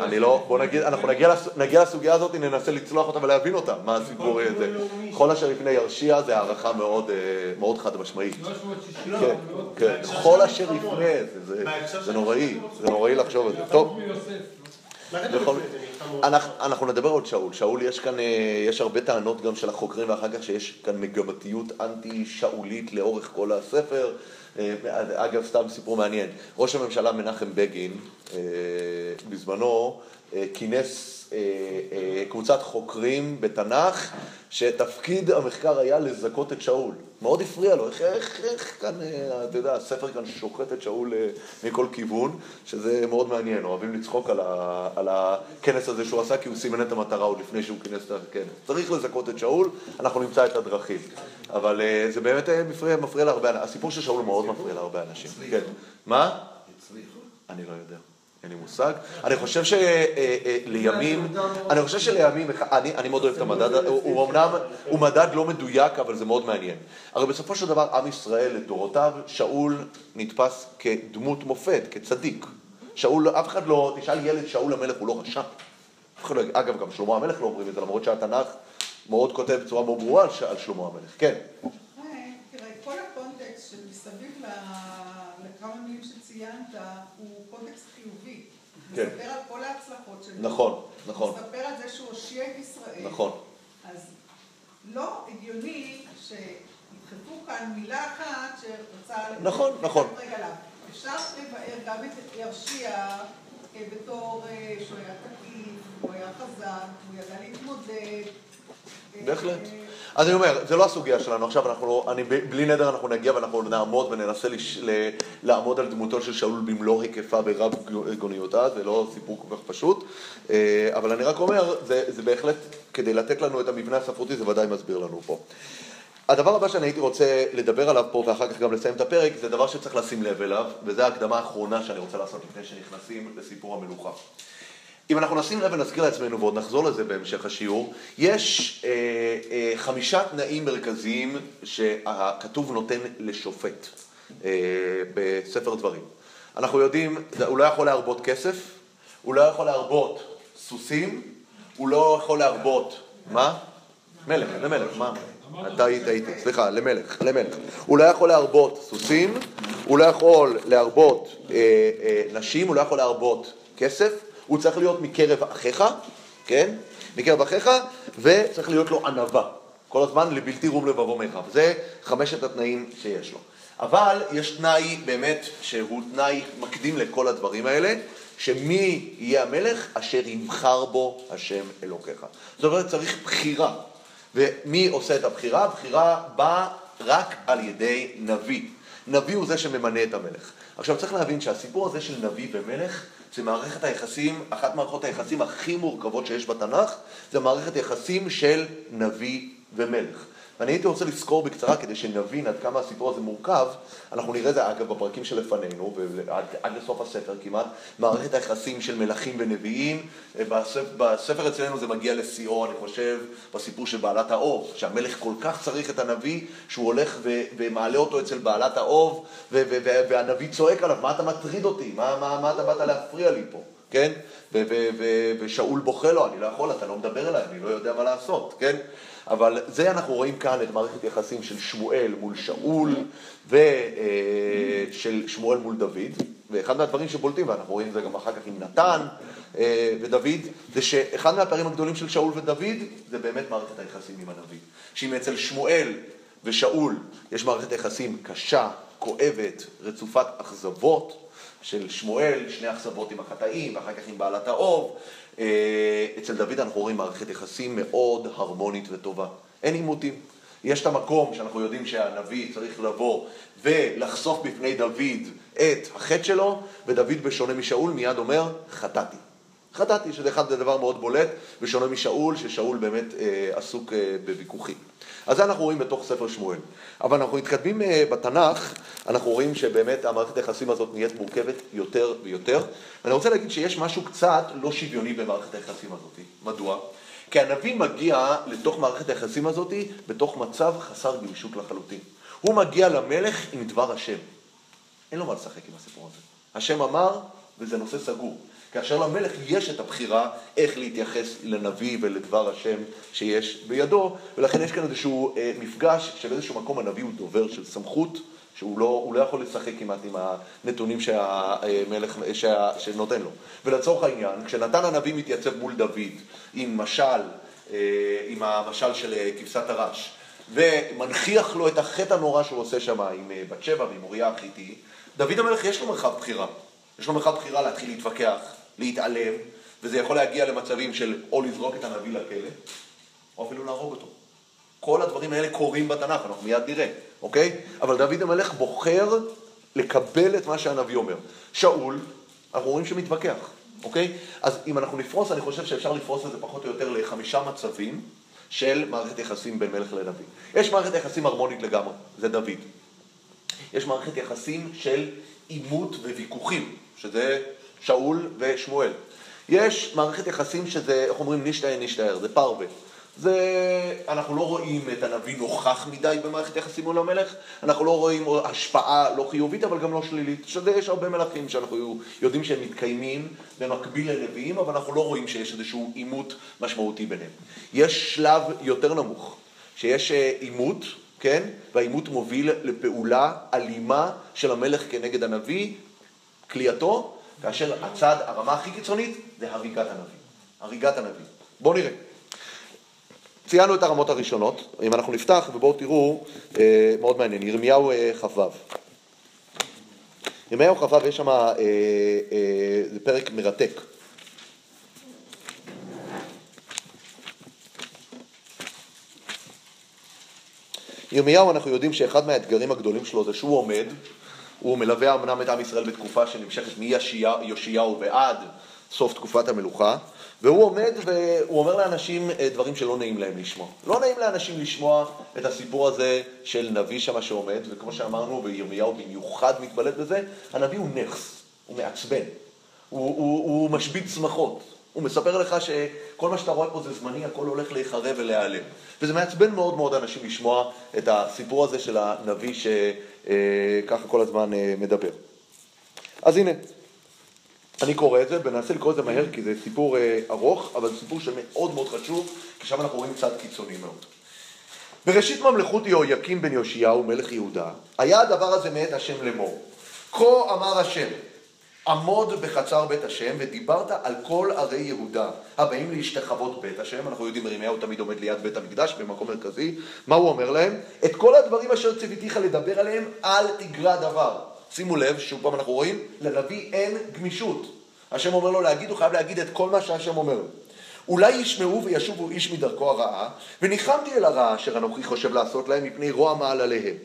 אני לא, בוא נגיד, אנחנו נגיע, לס- נגיע לסוגיה הזאת, ננסה לצלוח אותה ולהבין אותה, מה הסיפור הזה. כל אשר לפני ירשיע זה הערכה מאוד, אה, מאוד חד משמעית. 360. כן, כן, כל אשר. לפני, זה- נוראי. זה נוראי לחשוב על זה. טוב, בכל-? אנחנו, אנחנו נדבר עוד שאול. שאול יש כאן, אה, יש הרבה טענות גם של החוקרים ואחר כך שיש כאן מגמתיות אנטי-שאולית לאורך כל הספר. אה, אגב, סתם סיפור מעניין. ראש הממשלה מנחם בגין, אה, בזמנו, כינס אה, אה, קבוצת חוקרים בתנ"ך, שתפקיד המחקר היה לזכות את שאול. מאוד הפריע לו, איך, איך, איך כאן, אה, אתה יודע, הספר כאן שוחט את שאול מכל כיוון, שזה מאוד מעניין, אוהבים לצחוק על, ה, על הכנס הזה שהוא עשה, כי הוא סימן את המטרה עוד לפני שהוא כינס את הכנס. צריך לזכות את שאול, אנחנו נמצא את הדרכים. אבל זה באמת מפריע, מפריע להרבה אנשים, הסיפור של שאול מאוד מפריע להרבה אנשים. כן. מה? אני לא יודע. אין לי מושג. אני חושב שלימים, אני חושב שלימים, אני, אני מאוד אוהב את המדד, הוא, אמנם, הוא מדד לא מדויק, אבל זה מאוד מעניין. הרי בסופו של דבר, עם ישראל לדורותיו, שאול נתפס כדמות מופת, כצדיק. שאול, אף אחד לא, תשאל ילד, שאול המלך הוא לא רשע. לא, אגב, גם שלמה המלך לא אומרים את זה, למרות שהתנ"ך מאוד כותב בצורה מאוד ברורה על שלמה המלך. כן. היי, תראה, כל הקונטקסט שמסביב ל- לכמה מילים שציינת הוא קונטקסט חיובי. כן. מספר על כל ההצלחות שלו. נכון, נכון, מספר על זה שהוא הושיע את ישראל. נכון. אז לא הגיוני שידחפו כאן מילה אחת שרוצה... נכון, נכון. אפשר לבאר גם את ירשיע אה, בתור אה, שהוא היה תקיף, הוא היה חזק, הוא ידע להתמודד. בהחלט. אז אני אומר, זה לא הסוגיה שלנו, עכשיו אנחנו לא, אני, בלי נדר אנחנו נגיע ואנחנו נעמוד וננסה לש, ל, לעמוד על דמותו של שאול במלוא היקפה ברב גוניותה, זה לא סיפור כל כך פשוט, אה, אבל אני רק אומר, זה, זה בהחלט, כדי לתת לנו את המבנה הספרותי, זה ודאי מסביר לנו פה. הדבר הבא שאני הייתי רוצה לדבר עליו פה ואחר כך גם לסיים את הפרק, זה דבר שצריך לשים לב אליו, וזו ההקדמה האחרונה שאני רוצה לעשות לפני שנכנסים לסיפור המלוכה. אם אנחנו נשים לב ונזכיר לעצמנו, ועוד נחזור לזה בהמשך השיעור, יש אה, אה, חמישה תנאים מרכזיים שהכתוב נותן לשופט אה, בספר דברים. אנחנו יודעים, הוא לא יכול להרבות כסף, הוא לא יכול להרבות סוסים, הוא לא יכול להרבות, מה? מלך, למלך, מה? אתה היית איתי, סליחה, למלך, למלך. הוא לא יכול להרבות סוסים, הוא לא יכול להרבות אה, אה, נשים, הוא לא יכול להרבות כסף, הוא צריך להיות מקרב אחיך, כן? מקרב אחיך, וצריך להיות לו ענווה. כל הזמן לבלתי רום לבבו מרחב. זה חמשת התנאים שיש לו. אבל יש תנאי באמת שהוא תנאי מקדים לכל הדברים האלה, שמי יהיה המלך אשר יבחר בו השם אלוקיך. זאת אומרת, צריך בחירה. ומי עושה את הבחירה? הבחירה באה רק על ידי נביא. נביא הוא זה שממנה את המלך. עכשיו צריך להבין שהסיפור הזה של נביא ומלך זה מערכת היחסים, אחת מערכות היחסים הכי מורכבות שיש בתנ"ך, זה מערכת יחסים של נביא ומלך. ואני הייתי רוצה לזכור בקצרה כדי שנבין עד כמה הסיפור הזה מורכב, אנחנו נראה את זה אגב בפרקים שלפנינו, ועד עד לסוף הספר כמעט, מערכת היחסים של מלכים ונביאים, בספר, בספר אצלנו זה מגיע לשיאו, אני חושב, בסיפור של בעלת האוב, שהמלך כל כך צריך את הנביא, שהוא הולך ו, ומעלה אותו אצל בעלת האוב, ו, ו, והנביא צועק עליו, מה אתה מטריד אותי? מה, מה, מה אתה באת להפריע לי פה? כן? ושאול בוכה לו, אני לא יכול, אתה לא מדבר אליי, אני לא יודע מה לעשות, כן? אבל זה אנחנו רואים כאן את מערכת יחסים של שמואל מול שאול ושל שמואל מול דוד. ואחד מהדברים שבולטים, ואנחנו רואים את זה גם אחר כך עם נתן אה, ודוד, זה שאחד מהפערים הגדולים של שאול ודוד זה באמת מערכת היחסים עם הנביא. שאם אצל שמואל ושאול יש מערכת יחסים קשה, כואבת, רצופת אכזבות, של שמואל, שני אכזבות עם החטאים, ואחר כך עם בעלת האוב. אה, אצל דוד אנחנו רואים מערכת יחסים מאוד הרמונית וטובה. אין עימותים. יש את המקום שאנחנו יודעים שהנביא צריך לבוא ולחשוף בפני דוד את החטא שלו, ודוד בשונה משאול מיד אומר, חטאתי. חטאתי, שזה אחד, זה דבר מאוד בולט, ושונה משאול, ששאול באמת אה, עסוק אה, בוויכוחים. אז זה אנחנו רואים בתוך ספר שמואל. אבל אנחנו מתקדמים אה, בתנ"ך, אנחנו רואים שבאמת המערכת היחסים הזאת נהיית מורכבת יותר ויותר. ואני רוצה להגיד שיש משהו קצת לא שוויוני במערכת היחסים הזאת. מדוע? כי הנביא מגיע לתוך מערכת היחסים הזאת בתוך מצב חסר גמישות לחלוטין. הוא מגיע למלך עם דבר השם. אין לו מה לשחק עם הסיפור הזה. השם אמר, וזה נושא סגור. כאשר למלך יש את הבחירה איך להתייחס לנביא ולדבר השם שיש בידו, ולכן יש כאן איזשהו אה, מפגש שבאיזשהו מקום הנביא הוא דובר של סמכות, שהוא לא, לא יכול לשחק כמעט עם הנתונים שהמלך, שה, שנותן לו. ולצורך העניין, כשנתן הנביא מתייצב מול דוד עם משל, אה, עם המשל של אה, כבשת הרש, ומנכיח לו את החטא הנורא שהוא עושה שם עם אה, בת שבע ועם אוריה החיתי, דוד המלך יש לו מרחב בחירה. יש לו מרחב בחירה להתחיל להתווכח, להתעלם, וזה יכול להגיע למצבים של או לזרוק את הנביא לכלא, או אפילו להרוג אותו. כל הדברים האלה קורים בתנ"ך, אנחנו מיד נראה, אוקיי? אבל דוד המלך בוחר לקבל את מה שהנביא אומר. שאול, אנחנו רואים שמתווכח, אוקיי? אז אם אנחנו נפרוס, אני חושב שאפשר לפרוס את זה פחות או יותר לחמישה מצבים של מערכת יחסים בין מלך לנביא. יש מערכת יחסים הרמונית לגמרי, זה דוד. יש מערכת יחסים של עימות וויכוחים, שזה שאול ושמואל. יש מערכת יחסים שזה, איך אומרים, נשתהה נשתהר, זה פרווה. זה, אנחנו לא רואים את הנביא נוכח מדי במערכת יחסים מול המלך, אנחנו לא רואים השפעה לא חיובית אבל גם לא שלילית, שזה יש הרבה מלכים שאנחנו יודעים שהם מתקיימים במקביל לנביאים, אבל אנחנו לא רואים שיש איזשהו עימות משמעותי ביניהם. יש שלב יותר נמוך, שיש אה, עימות, כן, והעימות מוביל לפעולה אלימה של המלך כנגד הנביא, כליאתו, כאשר הצד, הרמה הכי קיצונית, זה הריגת הנביא. הריגת הנביא. בואו נראה. ציינו את הרמות הראשונות, אם אנחנו נפתח ובואו תראו, אה, מאוד מעניין, ירמיהו אה, כ"ו. ירמיהו כ"ו יש שם, אה, אה, זה פרק מרתק. ירמיהו, אנחנו יודעים שאחד מהאתגרים הגדולים שלו זה שהוא עומד, הוא מלווה אמנם את עם ישראל בתקופה שנמשכת מיאשיהו ועד סוף תקופת המלוכה, והוא עומד והוא אומר לאנשים אה, דברים שלא נעים להם לשמוע. לא נעים לאנשים לשמוע את הסיפור הזה של נביא שמה שעומד, וכמו שאמרנו, וירמיהו במיוחד מתבלט בזה, הנביא הוא נכס, הוא מעצבן, הוא, הוא, הוא משבית צמחות. הוא מספר לך שכל מה שאתה רואה פה זה זמני, הכל הולך להיחרב ולהיעלם. וזה מעצבן מאוד מאוד אנשים לשמוע את הסיפור הזה של הנביא שככה כל הזמן אה, מדבר. אז הנה, אני קורא את זה, וננסה לקרוא את זה מהר כי זה סיפור אה, ארוך, אבל זה סיפור שמאוד מאוד חשוב, כי שם אנחנו רואים צד קיצוני מאוד. בראשית ממלכות יהויקים בן יאשיהו, מלך יהודה, היה הדבר הזה מאת השם לאמור. כה אמר השם, עמוד בחצר בית השם ודיברת על כל ערי יהודה הבאים להשתחוות בית השם, אנחנו יודעים ירמיהו תמיד עומד ליד בית המקדש במקום מרכזי, מה הוא אומר להם? את כל הדברים אשר ציוויתיך לדבר עליהם אל תגרע דבר. שימו לב, שוב פעם אנחנו רואים, לנביא אין גמישות. השם אומר לו להגיד, הוא חייב להגיד את כל מה שהשם אומר. אולי ישמעו וישובו איש מדרכו הרעה, וניחמתי אל הרע אשר אנוכי חושב לעשות להם מפני רוע מעל עליהם.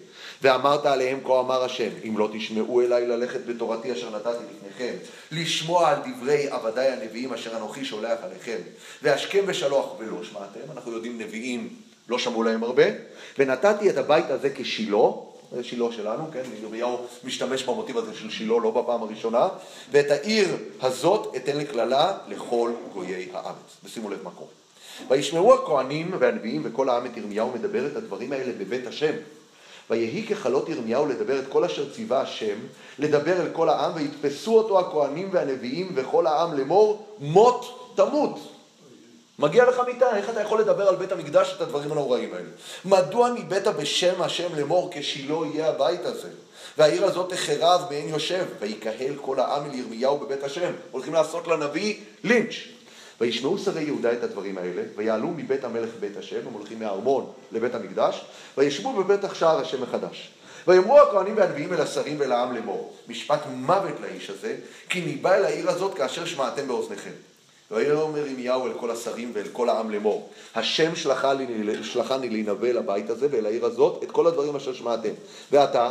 ואמרת עליהם כה אמר השם, אם לא תשמעו אליי ללכת בתורתי אשר נתתי לפניכם, לשמוע על דברי עבדיי הנביאים אשר אנוכי שולח עליכם, והשכם ושלוח ולא שמעתם, אנחנו יודעים נביאים לא שמעו להם הרבה, ונתתי את הבית הזה כשילה, זה שילה שלנו, כן, ירמיהו משתמש במוטיב הזה של שילה לא בפעם הראשונה, ואת העיר הזאת אתן לקללה לכל גויי הארץ. ושימו לב מה קורה. וישמעו הכהנים והנביאים וכל העם את ירמיהו מדבר את הדברים האלה בבית השם. ויהי ככלות ירמיהו לדבר את כל אשר ציווה השם, לדבר אל כל העם, ויתפסו אותו הכהנים והנביאים וכל העם לאמור, מות תמות. מגיע לך מיתה, איך אתה יכול לדבר על בית המקדש את הדברים הנוראים האלה? מדוע ניבאת בשם השם לאמור כשילה יהיה הבית הזה? והעיר הזאת תחרב מעין יושב, ויקהל כל העם אל ירמיהו בבית השם. הולכים לעשות לנביא לינץ'. וישמעו שרי יהודה את הדברים האלה, ויעלו מבית המלך בית השם, הם הולכים מהארמון לבית המקדש, וישבו בבית שער השם מחדש. ויאמרו הכהנים והנביאים אל השרים ואל העם לאמור, משפט מוות לאיש הזה, כי ניבא אל העיר הזאת כאשר שמעתם באוזניכם. ויאמר ירמיהו אל כל השרים ואל כל העם לאמור, השם שלחני להינבא לבית הזה ואל העיר הזאת את כל הדברים אשר שמעתם. ועתה,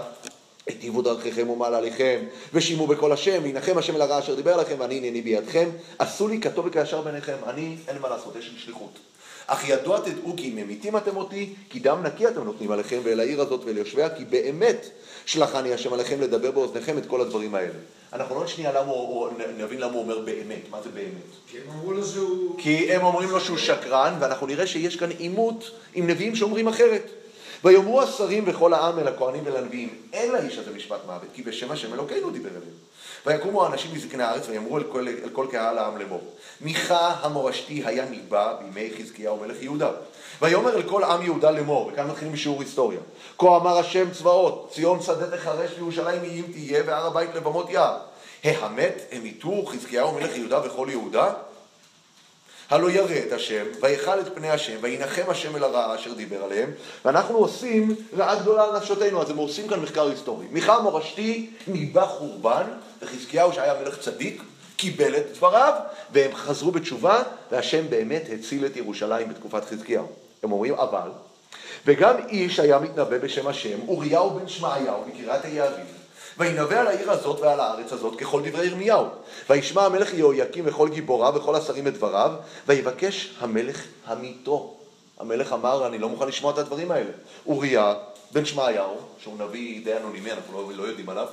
היטיבו דרככם ומעלליכם, ושימו בקול השם, וינחם השם אל הרע אשר דיבר לכם, ואני הנני בידכם, עשו לי כטוב וכישר בעיניכם, אני, אין מה לעשות, יש לי שליחות. אך ידוע תדעו כי אם ממיתים אתם אותי, כי דם נקי אתם נותנים עליכם ואל העיר הזאת ואל יושביה, כי באמת שלחני השם עליכם לדבר באוזניכם את כל הדברים האלה. אנחנו לא שנייה למה הוא, נבין למה הוא אומר באמת, מה זה באמת? כי הם אמרו לו שהוא... כי הם אומרים לו שהוא שקרן, ואנחנו נראה שיש כאן עימות עם נביאים שאומרים אחרת. ויאמרו השרים וכל העם אל הכהנים ולנביאים, אין לאיש הזה משפט מוות, כי בשם השם אלוקינו דיבר אליהם. ויקומו האנשים מזקני הארץ ויאמרו אל כל, אל כל קהל העם לאמור, מיכה המורשתי היה ניבא בימי חזקיהו מלך יהודה. ויאמר אל כל עם יהודה לאמור, וכאן מתחילים בשיעור היסטוריה. כה אמר השם צבאות, ציון שדה תחרש וירושלים איים תהיה, והר הבית לבמות יער. ההמת המיתו חזקיהו מלך יהודה וכל יהודה? הלא ירא את השם, ויכל את פני השם, וינחם השם אל הרעה אשר דיבר עליהם, ואנחנו עושים רעה גדולה על נפשותינו, אז הם עושים כאן מחקר היסטורי. מיכה המורשתי ניבא חורבן, וחזקיהו שהיה מלך צדיק, קיבל את דבריו, והם חזרו בתשובה, והשם באמת הציל את ירושלים בתקופת חזקיהו. הם אומרים, אבל, וגם איש היה מתנבא בשם השם, אוריהו בן שמעיהו מקריית היערים, וינבא על העיר הזאת ועל הארץ הזאת ככל דברי ירמיהו. וישמע המלך יהויקים וכל גיבוריו וכל השרים את דבריו, ויבקש המלך המיתו. המלך אמר, אני לא מוכן לשמוע את הדברים האלה. אוריה בן שמעיהו, שהוא נביא די אנונימי, אנחנו לא, לא יודעים עליו,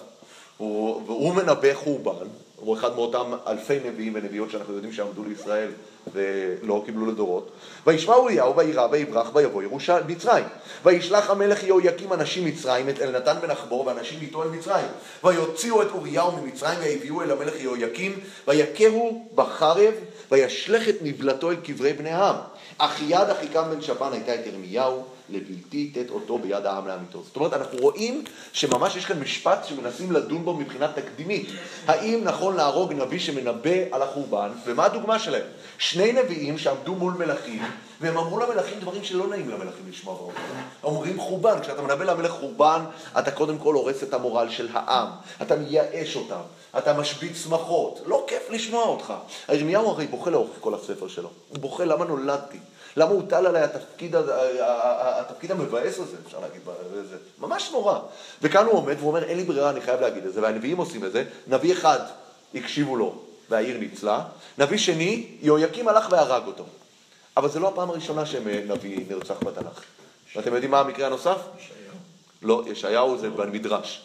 הוא, והוא מנבא חורבן, הוא אחד מאותם אלפי נביאים ונביאות שאנחנו יודעים שעמדו לישראל ולא קיבלו לדורות. וישמע אוריהו וירא ויברח ויבוא ירושלים, מצרים. וישלח המלך יהויקים אנשים מצרים את אלנתן בן אחבור ואנשים איתו אל מצרים. ויוציאו את אוריהו ממצרים ויביאו אל המלך יהויקים ויכהו בחרב וישלך את נבלתו אל קברי בני העם. אך יד אחיקם בן שפן הייתה את ירמיהו לבלתי תת אותו ביד העם לאמיתו. זאת אומרת, אנחנו רואים שממש יש כאן משפט שמנסים לדון בו מבחינה תקדימית. האם נכון להרוג נביא שמנבא על החורבן, ומה הדוגמה שלהם? שני נביאים שעמדו מול מלכים, והם אמרו למלכים דברים שלא נעים למלכים לשמוע באופן. אומרים חורבן, כשאתה מנבא למלך חורבן, אתה קודם כל הורס את המורל של העם, אתה מייאש אותם, אתה משבית שמחות, לא כיף לשמוע אותך. ירמיהו הרי בוכה לאורך כל הספר שלו, הוא בוכה למה נולדתי. למה הוטל עליי התפקיד, התפקיד המבאס הזה, אפשר להגיד, זה ממש נורא. וכאן הוא עומד והוא אומר, אין לי ברירה, אני חייב להגיד את זה, והנביאים עושים את זה. נביא אחד, הקשיבו לו, והעיר ניצלה. נביא שני, יהויקים הלך והרג אותו. אבל זה לא הפעם הראשונה שנביא נרצח בתנ"ך. ואתם יודעים מה המקרה הנוסף? ישעיהו. לא, ישעיהו זה במדרש.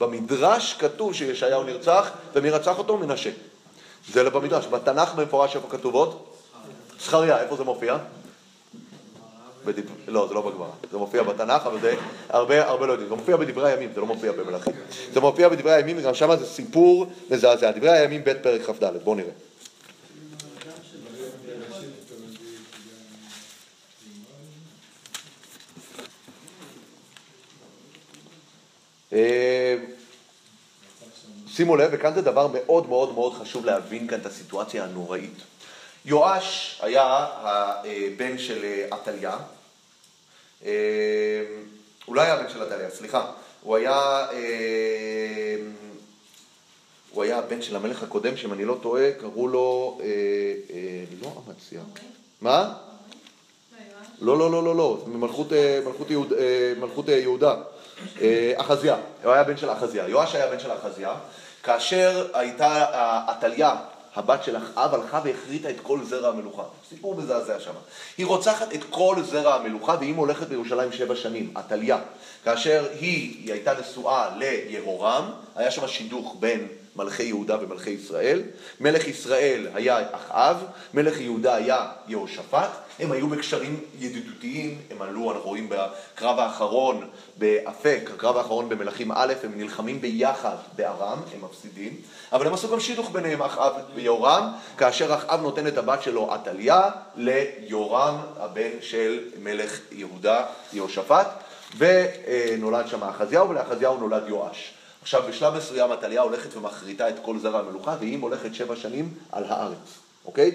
במדרש כתוב שישעיהו נרצח, ומי רצח אותו? מנשה. זה לא במדרש. בתנ"ך במפורש איפה כתוב עוד? זכריה, איפה זה מופיע? לא, זה לא בגמרא. זה מופיע בתנ"ך, אבל זה הרבה, הרבה לא יודעים. זה מופיע בדברי הימים, זה לא מופיע במלאכים. זה מופיע בדברי הימים, וגם שם זה סיפור מזעזע. דברי הימים ב' פרק כ"ד, בואו נראה. אה, שימו לב, וכאן זה דבר מאוד מאוד מאוד חשוב להבין כאן את הסיטואציה הנוראית. יואש היה הבן של עתליה, אה, הוא לא היה הבן של עתליה, סליחה, הוא היה, אה, הוא היה הבן של המלך הקודם, שאם אני לא טועה, קראו לו, אה, אה, לא אמציה. מה? לא, לא, לא, לא, לא, ממלכות אה, מלכות יהוד, אה, מלכות אה, יהודה. אה, אחזיה, הוא היה בן של אחזיה. יואש היה בן של אחזיה, כאשר הייתה אה, עתליה, הבת של אחאב, הלכה והכריתה את כל זרע המלוכה. סיפור מזעזע שם. היא רוצחת את כל זרע המלוכה, והיא הולכת בירושלים שבע שנים, עתליה. כאשר היא, היא הייתה נשואה ליהורם, היה שם שידוך בין מלכי יהודה ומלכי ישראל. מלך ישראל היה אחאב, מלך יהודה היה יהושפט. הם היו בקשרים ידידותיים, הם עלו, אנחנו רואים בקרב האחרון באפק, הקרב האחרון במלכים א', הם נלחמים ביחד בארם, הם מפסידים, אבל הם עשו גם שידוך ביניהם, אחאב ויורם, כאשר אחאב נותן את הבת שלו עתליה ליורם, הבן של מלך יהודה, יהושפט, ונולד שם אחזיהו, ולאחזיהו נולד יואש. עכשיו, בשלב מסוים עתליה הולכת ומחריטה את כל זרע המלוכה, והיא הולכת שבע שנים על הארץ, אוקיי?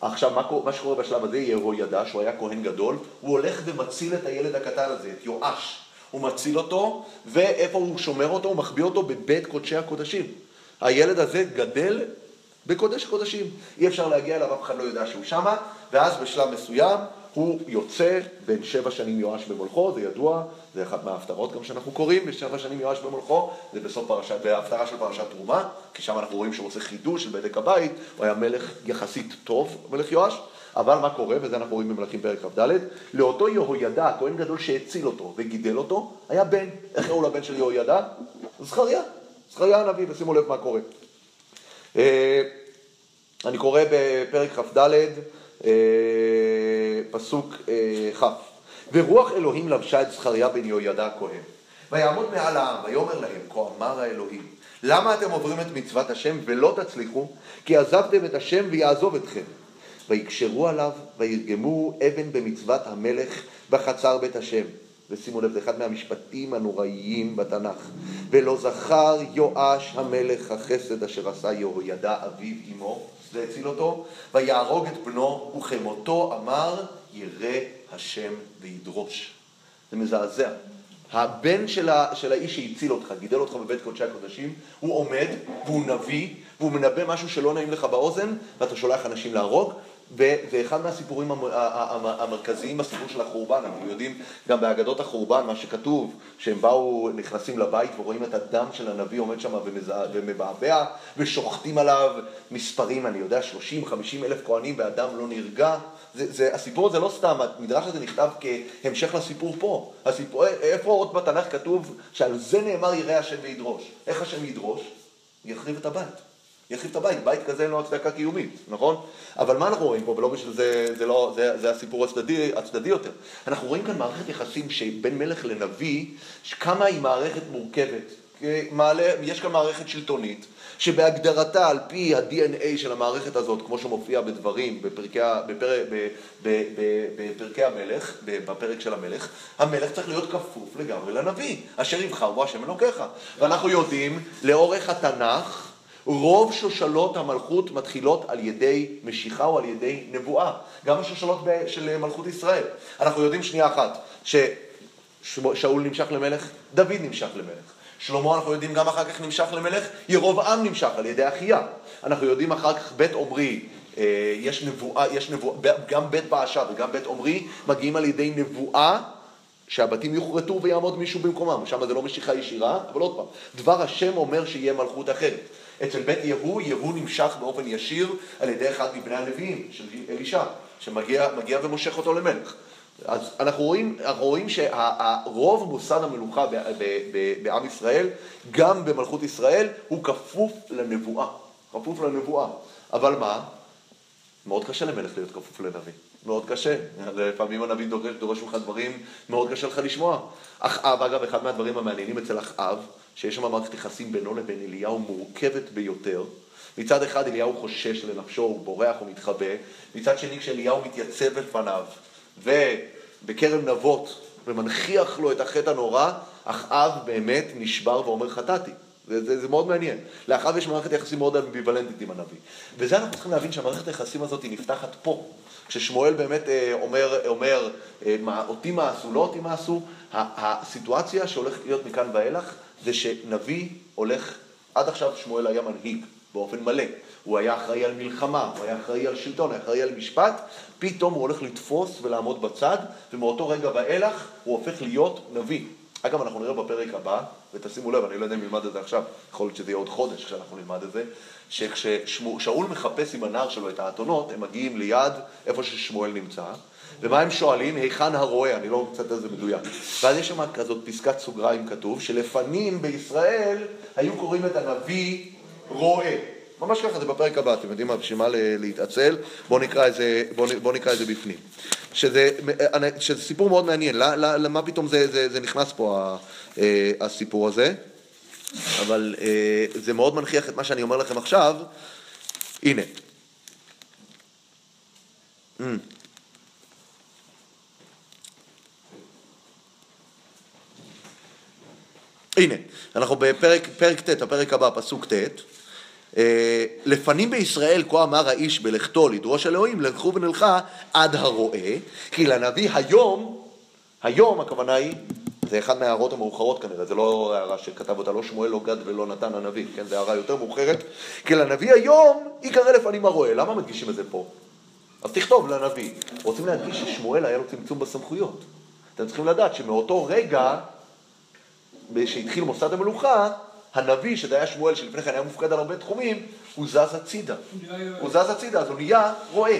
עכשיו, מה, מה שקורה בשלב הזה, יהוידע, שהוא היה כהן גדול, הוא הולך ומציל את הילד הקטן הזה, את יואש. הוא מציל אותו, ואיפה הוא שומר אותו? הוא מחביא אותו בבית קודשי הקודשים. הילד הזה גדל בקודש הקודשים. אי אפשר להגיע אליו, אף אחד לא יודע שהוא שמה, ואז בשלב מסוים הוא יוצא בין שבע שנים יואש במולכו, זה ידוע, זה אחת מההפטרות גם שאנחנו קוראים, בשבע שנים יואש במולכו, זה בסוף פרשת, בהפטרה של פרשת תרומה, כי שם אנחנו רואים שהוא עושה חידוש של בדק הבית, הוא היה מלך יחסית טוב, מלך יואש, אבל מה קורה, וזה אנחנו רואים במלכים פרק כ"ד, לאותו יהוידע, הכהן גדול שהציל אותו וגידל אותו, היה בן, איך קראו לבן של יהוידע? זכריה, זכריה הנביא, ושימו לב מה קורה. אה, אני קורא בפרק כ"ד, אה, פסוק אה, כ' ורוח אלוהים לבשה את זכריה בן יהוידע הכהן. ויעמוד מעל העם, ויאמר להם, כה אמר האלוהים, למה אתם עוברים את מצוות השם ולא תצליחו? כי עזבתם את השם ויעזוב אתכם. ויקשרו עליו, וירגמו אבן במצוות המלך בחצר בית השם. ושימו לב, זה אחד מהמשפטים הנוראיים בתנ"ך. ולא זכר יואש המלך החסד אשר עשה יהוידע אביו אמו, זה הציל אותו, ויהרוג את בנו, וכמותו אמר, ירא השם וידרוש. זה מזעזע. הבן של, ה, של האיש שהציל אותך, גידל אותך בבית קודשי הקודשים, הוא עומד והוא נביא והוא מנבא משהו שלא נעים לך באוזן ואתה שולח אנשים להרוג וזה אחד מהסיפורים המרכזיים בסיפור של החורבן, אנחנו יודעים גם באגדות החורבן, מה שכתוב, שהם באו, נכנסים לבית ורואים את הדם של הנביא עומד שם ומבעבע ושוחטים עליו מספרים, אני יודע, 30-50 אלף כהנים והדם לא נרגע. זה, זה, הסיפור הזה לא סתם, המדרש הזה נכתב כהמשך לסיפור פה. הסיפור, איפה עוד בתנ"ך כתוב שעל זה נאמר ירא השם וידרוש? איך השם ידרוש? יחריב את הבית. יחריב את הבית, בית כזה אין לו הצדקה קיומית, נכון? אבל מה אנחנו רואים פה, ולא בשביל זה, זה, לא, זה, זה הסיפור הצדדי, הצדדי יותר. אנחנו רואים כאן מערכת יחסים שבין מלך לנביא, כמה היא מערכת מורכבת. מעלה, יש כאן מערכת שלטונית, שבהגדרתה על פי ה-DNA של המערכת הזאת, כמו שמופיע בדברים, בפרקי, בפר, בפרקי המלך, בפרק של המלך, המלך צריך להיות כפוף לגמרי לנביא, אשר יבחר בו השם אלוקיך. ואנחנו יודעים, לאורך התנ"ך, רוב שושלות המלכות מתחילות על ידי משיכה או על ידי נבואה, גם השושלות של מלכות ישראל. אנחנו יודעים שנייה אחת, ששאול נמשך למלך, דוד נמשך למלך. שלמה אנחנו יודעים גם אחר כך נמשך למלך, ירובעם נמשך על ידי אחיה. אנחנו יודעים אחר כך בית עומרי, אה, יש נבואה, יש נבואה, גם בית באשה וגם בית עומרי מגיעים על ידי נבואה שהבתים יוכרתו ויעמוד מישהו במקומם. שם זה לא משיכה ישירה, אבל עוד פעם, דבר השם אומר שיהיה מלכות אחרת. אצל בית יהוא, יהוא נמשך באופן ישיר על ידי אחד מבני הנביאים, של אלישע, שמגיע ומושך אותו למלך. אז אנחנו רואים, אנחנו רואים שהרוב מוסד המלוכה בעם ישראל, גם במלכות ישראל, הוא כפוף לנבואה. כפוף לנבואה. אבל מה? מאוד קשה למלך להיות כפוף לנביא. מאוד קשה. לפעמים הנביא דורש, ממך דברים, מאוד קשה לך לשמוע. אחאב, אגב, אחד מהדברים המעניינים אצל אחאב, שיש שם מערכת יחסים בינו לבין אליהו מורכבת ביותר. מצד אחד אליהו חושש לנפשו, הוא בורח, הוא מתחבא. מצד שני, כשאליהו מתייצב בפניו, ובכרם נבות, ומנכיח לו את החטא הנורא, אחאב באמת נשבר ואומר חטאתי. זה, זה, זה מאוד מעניין. לאחאב יש מערכת יחסים מאוד אמביוולנטית עם הנביא. וזה אנחנו צריכים להבין שהמערכת היחסים הזאת היא נפתחת פה. כששמואל באמת אה, אומר, אומר אה, מה, אותי מה עשו, לא אותי מה עשו, הסיטואציה שהולכת להיות מכאן ואילך זה שנביא הולך עד עכשיו שמואל היה מנהיג באופן מלא. הוא היה אחראי על מלחמה, הוא היה אחראי על שלטון, היה אחראי על משפט, פתאום הוא הולך לתפוס ולעמוד בצד, ומאותו רגע ואילך הוא הופך להיות נביא. אגב, אנחנו נראה בפרק הבא, ותשימו לב, אני לא יודע אם נלמד את זה עכשיו, יכול להיות שזה יהיה עוד חודש כשאנחנו נלמד את זה, שכששאול מחפש עם הנער שלו את האתונות, הם מגיעים ליד איפה ששמואל נמצא, ומה הם שואלים? היכן הרועה? אני לא מצטט את זה מדויק. ואז יש שם כזאת פסקת סוגריים כתוב, שלפנים בישראל היו קוראים את הנביא רועה. ממש ככה, זה בפרק הבא, אתם יודעים מה, בשביל מה להתעצל? בואו נקרא, בוא, בוא נקרא את זה בפנים. שזה, שזה סיפור מאוד מעניין, למה פתאום זה, זה, זה נכנס פה אה, הסיפור הזה? אבל אה, זה מאוד מנכיח את מה שאני אומר לכם עכשיו. הנה. Mm. הנה, אנחנו בפרק ט', הפרק הבא, פסוק ט'. אה, לפנים בישראל כה אמר האיש בלכתו לדרוש אלוהים, לכו ונלכה עד הרועה, כי לנביא היום, היום הכוונה היא, זה אחד מההערות המאוחרות כנראה, זה לא הערה שכתב אותה לא שמואל, לא גד ולא נתן הנביא, כן, זו הערה יותר מאוחרת, כי לנביא היום ייקרא לפנים הרועה, למה מדגישים את זה פה? אז תכתוב לנביא. רוצים להדגיש ששמואל היה לו צמצום בסמכויות. אתם צריכים לדעת שמאותו רגע שהתחיל מוסד המלוכה, הנביא, שזה היה שמואל, שלפני כן היה מופקד על הרבה תחומים, הוא זז הצידה. הוא זז הצידה, אז הוא נהיה רועה.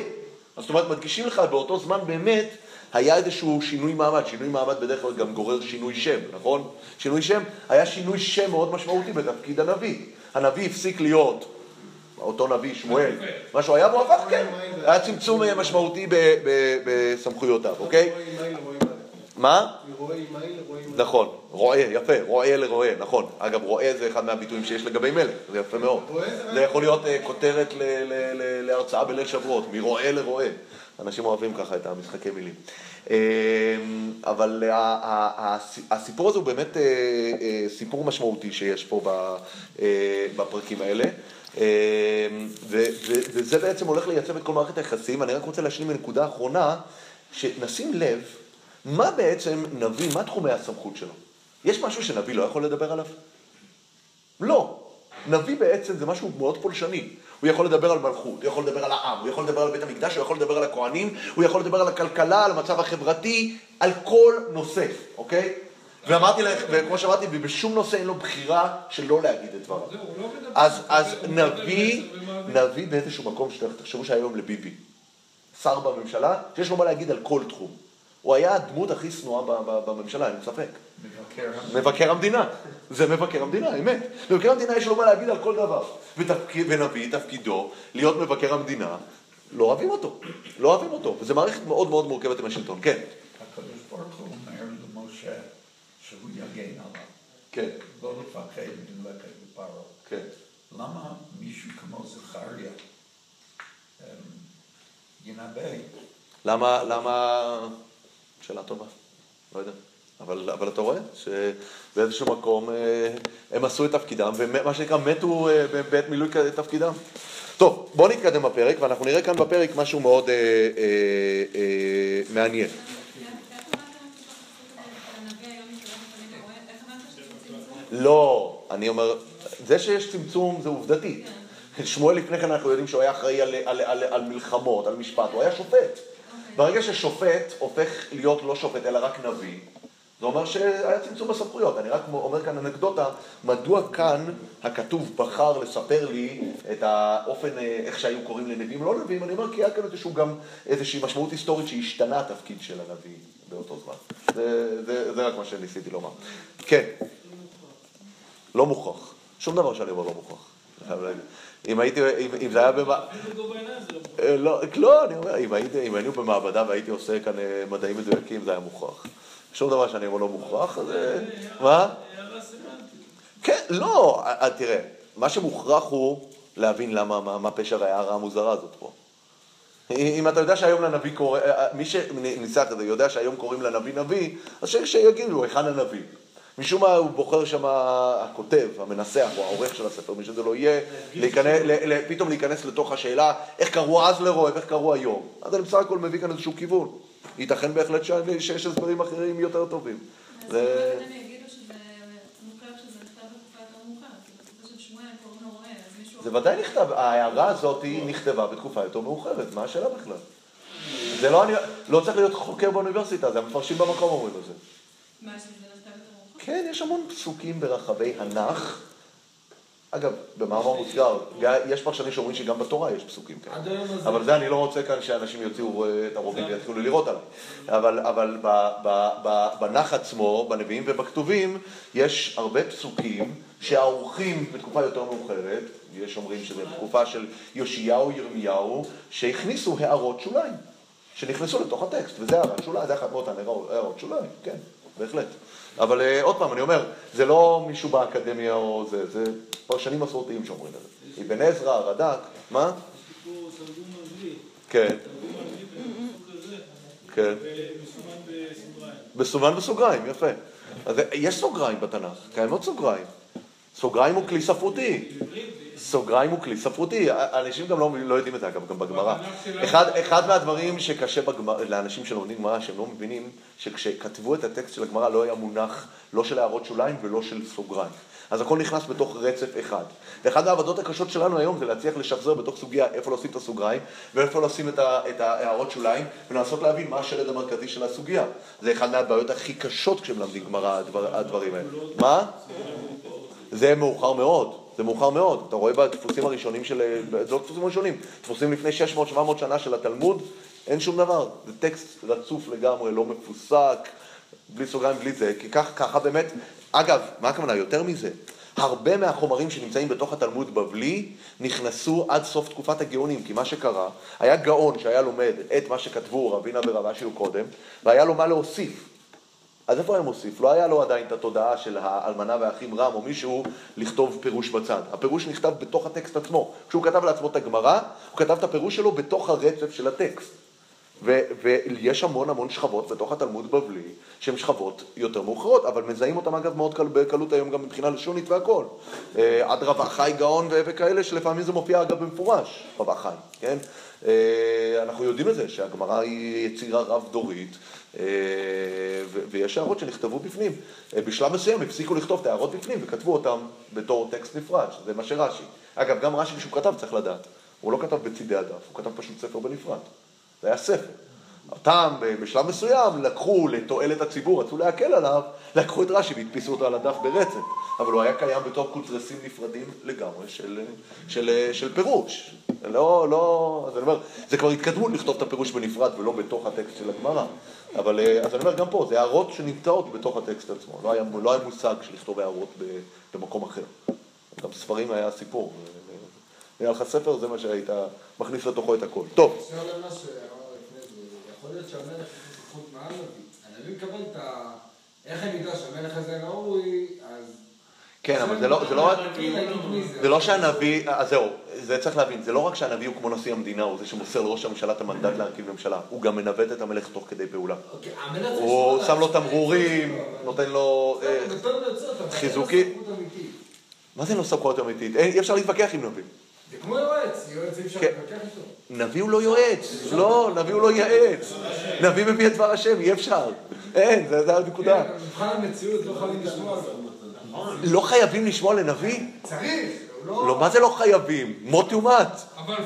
אז זאת אומרת, מדגישים לך, באותו זמן באמת היה איזשהו שינוי מעמד. שינוי מעמד בדרך כלל גם גורר שינוי שם, נכון? שינוי שם, היה שינוי שם מאוד משמעותי בתפקיד הנביא. הנביא הפסיק להיות אותו נביא, שמואל, מה שהוא היה, והוא הפך, כן, היה צמצום משמעותי בסמכויותיו, אוקיי? מה? נכון, רועה, יפה, רועה לרועה, נכון. אגב, רועה זה אחד מהביטויים שיש לגבי מלך, זה יפה מאוד. זה יכול להיות אה, כותרת להרצאה בליל שבועות, מרועה לרועה. אנשים אוהבים ככה את המשחקי מילים. אה, אבל הסיפור הזה הוא באמת אה, סיפור משמעותי שיש פה בפרקים האלה. וזה בעצם הולך לייצב את כל מערכת היחסים. אני רק רוצה להשלים בנקודה אחרונה, שנשים לב מה בעצם נביא, מה תחומי הסמכות שלו? יש משהו שנביא לא יכול לדבר עליו? לא. נביא בעצם זה משהו מאוד פולשני. הוא יכול לדבר על מלכות, הוא יכול לדבר על העם, הוא יכול לדבר על בית המקדש, הוא יכול לדבר על הכוהנים, הוא יכול לדבר על הכלכלה, על המצב החברתי, על כל נושא, אוקיי? ואמרתי לך, וכמו שאמרתי, בשום נושא אין לו בחירה שלא להגיד את דבריו. לא אז נביא, נביא באיזשהו מקום, תחשבו שהיום לביבי, שר בממשלה, שיש לו מה להגיד על כל תחום. הוא היה הדמות הכי שנואה בממשלה, אין ספק. מבקר המדינה. זה מבקר המדינה, אמת. מבקר המדינה יש לו מה להגיד על כל דבר. ונביא תפקידו להיות מבקר המדינה, לא אוהבים אותו. לא אוהבים אותו. וזו מערכת מאוד מאוד מורכבת עם השלטון. כן. הקדוש ברוך הוא אומר למשה שהוא יגן עליו. כן. לא לפחד מלכת בפרעה. כן. למה מישהו כמו זכריה אמ, ינבא? למה, למה... שאלה טובה, לא יודע. אבל, אבל אתה רואה שבאיזשהו מקום אה, הם עשו את תפקידם, ומה שנקרא מתו אה, בעת מילוי תפקידם. טוב, בואו נתקדם בפרק, ואנחנו נראה כאן בפרק משהו מאוד אה, אה, אה, מעניין. לא, אני אומר, זה שיש צמצום זה עובדתי. שמואל לפני כן אנחנו יודעים שהוא היה אחראי על, על, על, על מלחמות, על משפט, הוא היה שופט. ברגע ששופט הופך להיות לא שופט אלא רק נביא, זה אומר שהיה צמצום בסמכויות. אני רק אומר כאן אנקדוטה, מדוע כאן הכתוב בחר לספר לי את האופן, אה, איך שהיו קוראים לנביאים לא נביאים, אני אומר כי היה כאן איזשהו גם איזושהי משמעות היסטורית שהשתנה התפקיד של הנביא באותו זמן. זה, זה, זה רק מה שניסיתי לומר. כן. לא מוכרח. שום דבר שאני אומר לא מוכרח. אם הייתי, אם, זה היה במה... אה, לא, לא, אני אומר, אם היינו במעבדה והייתי עושה כאן אה, מדעים מדויקים, זה היה מוכרח. שום דבר שאני אומר לא מוכרח, אז... אה, מה? כן, לא, תראה, מה שמוכרח הוא להבין למה, מה פשר ההערה המוזרה הזאת פה. אם אתה יודע שהיום לנביא קורא, מי שניסח את זה יודע שהיום קוראים לנביא נביא, אז שיגידו היכן הנביא. משום מה הוא בוחר שם, הכותב, המנסח או העורך של הספר, מי שזה לא יהיה, להיכנס, פתאום להיכנס לתוך השאלה איך קראו אז לרועב, איך קראו היום. אז אני בסך הכל מביא כאן איזשהו כיוון. ייתכן בהחלט שיש הסברים אחרים יותר טובים. זה... זה ודאי נכתב, ההערה הזאת היא נכתבה בתקופה יותר מאוחרת, מה השאלה בכלל? זה לא, אני, לא צריך להיות חוקר באוניברסיטה, זה המפרשים במקום אומרים את זה. מה, שזה? כן, יש המון פסוקים ברחבי הנח. אגב, במאמר מוסגר, יש פרשנים שאומרים שגם בתורה יש פסוקים כאלה. אבל זה אני לא רוצה כאן שאנשים יוציאו אה, את הרובים ויתחילו לירות עליי. אבל, בנח עצמו, בנביאים ובכתובים, יש הרבה פסוקים שערוכים בתקופה יותר מאוחרת, יש אומרים שזה בתקופה של יאשיהו, ירמיהו, שהכניסו הערות שוליים, שנכנסו לתוך הטקסט, וזה הערת שוליים, זה אחת מאותן הערות שוליים, כן, בהחלט. אבל אה, עוד פעם, אני אומר, זה לא מישהו באקדמיה או זה, זה פרשנים מסורתיים שאומרים את זה. אבן עזרא, רד"ק, מה? כן, כן. מסומן בסוגריים, יפה. אז יש סוגריים בתנ"ך, קיימות סוגריים. סוגריים הוא כלי ספרותי. סוגריים הוא כלי ספרותי, אנשים גם לא, לא יודעים את זה, אגב, גם בגמרא. בתנ"ך שלנו- אחד, אחד מהדברים שקשה בגמרא, לאנשים שלומדים גמרא, שהם לא מבינים, שכשכתבו את הטקסט של הגמרא לא היה מונח לא של הערות שוליים ולא של סוגריים. אז הכל נכנס בתוך רצף אחד. ואחת העבודות הקשות שלנו היום זה להצליח לשחזר בתוך סוגיה איפה לשים את הסוגריים ואיפה לשים את, ה, את ההערות שוליים ולנסות להבין מה השלד המרכזי של הסוגיה. זה אחד מהבעיות הכי קשות כשמלמדים גמרא, הדבר, הדברים האלה. מה? זה מאוחר מאוד, זה מאוחר מאוד. אתה רואה בדפוסים הראשונים של, זה לא דפוסים ראשונים, דפוסים לפני 600-700 שנה של התלמוד, אין שום דבר. זה טקסט רצוף לגמרי, לא מפוסק, בלי סוגריים, בלי זה, כי כך, ככה באמת, אגב, מה הכוונה? יותר מזה, הרבה מהחומרים שנמצאים בתוך התלמוד בבלי נכנסו עד סוף תקופת הגאונים, כי מה שקרה, היה גאון שהיה לומד את מה שכתבו רבינה ורב קודם, והיה לו מה להוסיף. אז איפה היה מוסיף? לא היה לו עדיין את התודעה של האלמנה והאחים רם או מישהו לכתוב פירוש בצד. הפירוש נכתב בתוך הטקסט עצמו. כשהוא כתב לעצמו את הגמרא, הוא כתב את הפירוש שלו בתוך הרצף של הטקסט. ויש המון המון שכבות בתוך התלמוד בבלי, שהן שכבות יותר מאוחרות, אבל מזהים אותן אגב מאוד קל, בקלות היום גם מבחינה לשונית והכל. אה, עד רב החי גאון וכאלה, שלפעמים זה מופיע אגב במפורש, רב החי, כן? אה, אנחנו יודעים את זה, שהגמרא היא יצירה רב-דורית, אה, ו- ויש הערות שנכתבו בפנים. אה, בשלב מסוים הפסיקו לכתוב את ההערות בפנים וכתבו אותן בתור טקסט נפרד, שזה מה שרש"י. אגב, גם רש"י כשהוא כתב צריך לדעת, הוא לא כתב בצידי הדף, הוא כתב פשוט ספר בנפרד. זה היה ספר. אותם בשלב מסוים לקחו לתועלת הציבור, רצו להקל עליו, לקחו את רש"י והדפיסו אותו על הדף ברצף, אבל הוא היה קיים בתור קונטרסים נפרדים לגמרי של, של, של פירוש. לא, לא, אז אני אומר, זה כבר התקדמות לכתוב את הפירוש בנפרד ולא בתוך הטקסט של הגמרא. אבל אז אני אומר, גם פה, זה הערות שנמצאות בתוך הטקסט עצמו, לא היה, לא היה מושג של לכתוב הערות במקום אחר. גם ספרים היה סיפור. נראה לך ספר, זה מה שהיית מכניס לתוכו את הכל. טוב. אפשר למה שאמר לפני זה, יכול להיות שהמלך יש זכות מעל נביא. הנביא מקבל את ה... איך אני יודע שהמלך הזה ראוי, אז... כן, אבל זה לא, זה לא רק, זה לא שהנביא, אז זהו, זה צריך להבין, זה לא רק שהנביא הוא כמו נשיא המדינה, הוא זה שמוסר לראש הממשלה את המנדט להרכיב ממשלה, הוא גם מנווט את המלך תוך כדי פעולה. אוקיי, הוא שם לו תמרורים, נותן לו... אה, לו חיזוקים. מה זה לא סמכות אמיתית? אין- אי אפשר להתווכח עם נביא. זה כמו יועץ, יועץ אי אפשר כן. להתווכח איתו. נביא הוא לא יועץ, לא, נביא הוא לא יועץ. נביא מביא את דבר השם, אי אפשר. אין, זה הנקודה. כן, מבחן המציאות לא חייבים לשמוע. לא חייבים לשמוע לנביא? צריך, לא... לא, מה זה לא חייבים? מות יומת.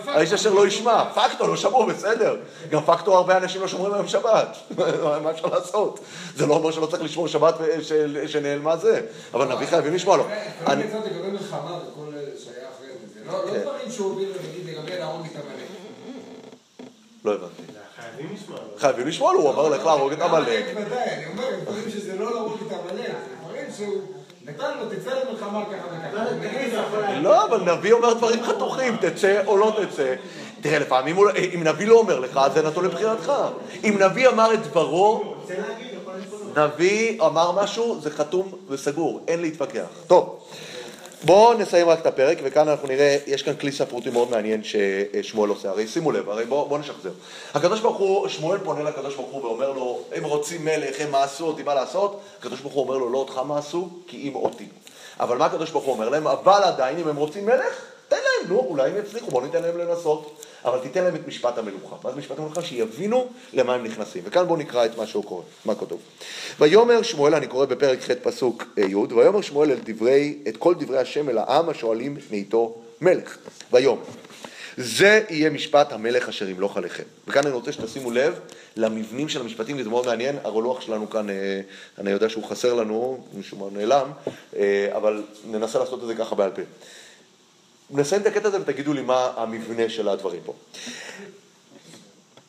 האיש אשר לא ישמע, פקטור, לא שמעו, בסדר. גם פקטור הרבה אנשים לא שומרים היום שבת. מה אפשר לעשות? זה לא אומר שלא צריך לשמור שבת ושל- שנעלמה זה. אבל נביא חייבים לשמוע לו. מצוות לגבי מלחמה וכל זה. לא לא כן. דברים שהוא הוביל ונגיד לגבי להרוג את עמלק. לא הבנתי. חייבים לשמוע. לא? חייבים לשמוע הוא אמר לך להרוג את עמלק. ודאי, אני אומר, הם דברים שזה לא להרוג את עמלק. זה דברים שהוא נתן לו, תצא למלחמה ככה וככה. לא. לא, אבל נביא אומר דברים חתוכים, תצא או לא תצא. תראה, לפעמים אם נביא לא אומר לך, אז זה נתון לבחירתך. אם נביא אמר את דברו. נביא אמר משהו, זה חתום וסגור, אין להתווכח. טוב, בואו נסיים רק את הפרק, וכאן אנחנו נראה, יש כאן כלי ספרותי מאוד מעניין ששמואל עושה, הרי שימו לב, הרי בואו בוא נשחזר. הקדוש ברוך הוא, שמואל פונה לקדוש ברוך הוא ואומר לו, הם רוצים מלך, הם מעשו אותי, מה לעשות? הקדוש ברוך הוא אומר לו, לא אותך מעשו, כי אם אותי. אבל מה הקדוש ברוך הוא אומר להם? אבל עדיין, אם הם רוצים מלך, תן להם, נו, אולי הם יצליחו, בואו ניתן להם לנסות. אבל תיתן להם את משפט המלוכה. מה זה משפט המלוכה? שיבינו למה הם נכנסים. וכאן בואו נקרא את מה שהוא קורא, מה כתוב. ויאמר שמואל, אני קורא בפרק ח' פסוק אה, י', ויאמר שמואל אל דברי, את כל דברי השם אל העם השואלים מאיתו מלך, ויאמר. זה יהיה משפט המלך אשר ימלוך עליכם. וכאן אני רוצה שתשימו לב למבנים של המשפטים, כי זה מאוד מעניין, הרולוח שלנו כאן, אה, אני יודע שהוא חסר לנו, משום מה נעלם, אה, אבל ננסה לעשות את זה ככה בעל פה. נסיים את הקטע הזה ותגידו לי מה המבנה של הדברים פה.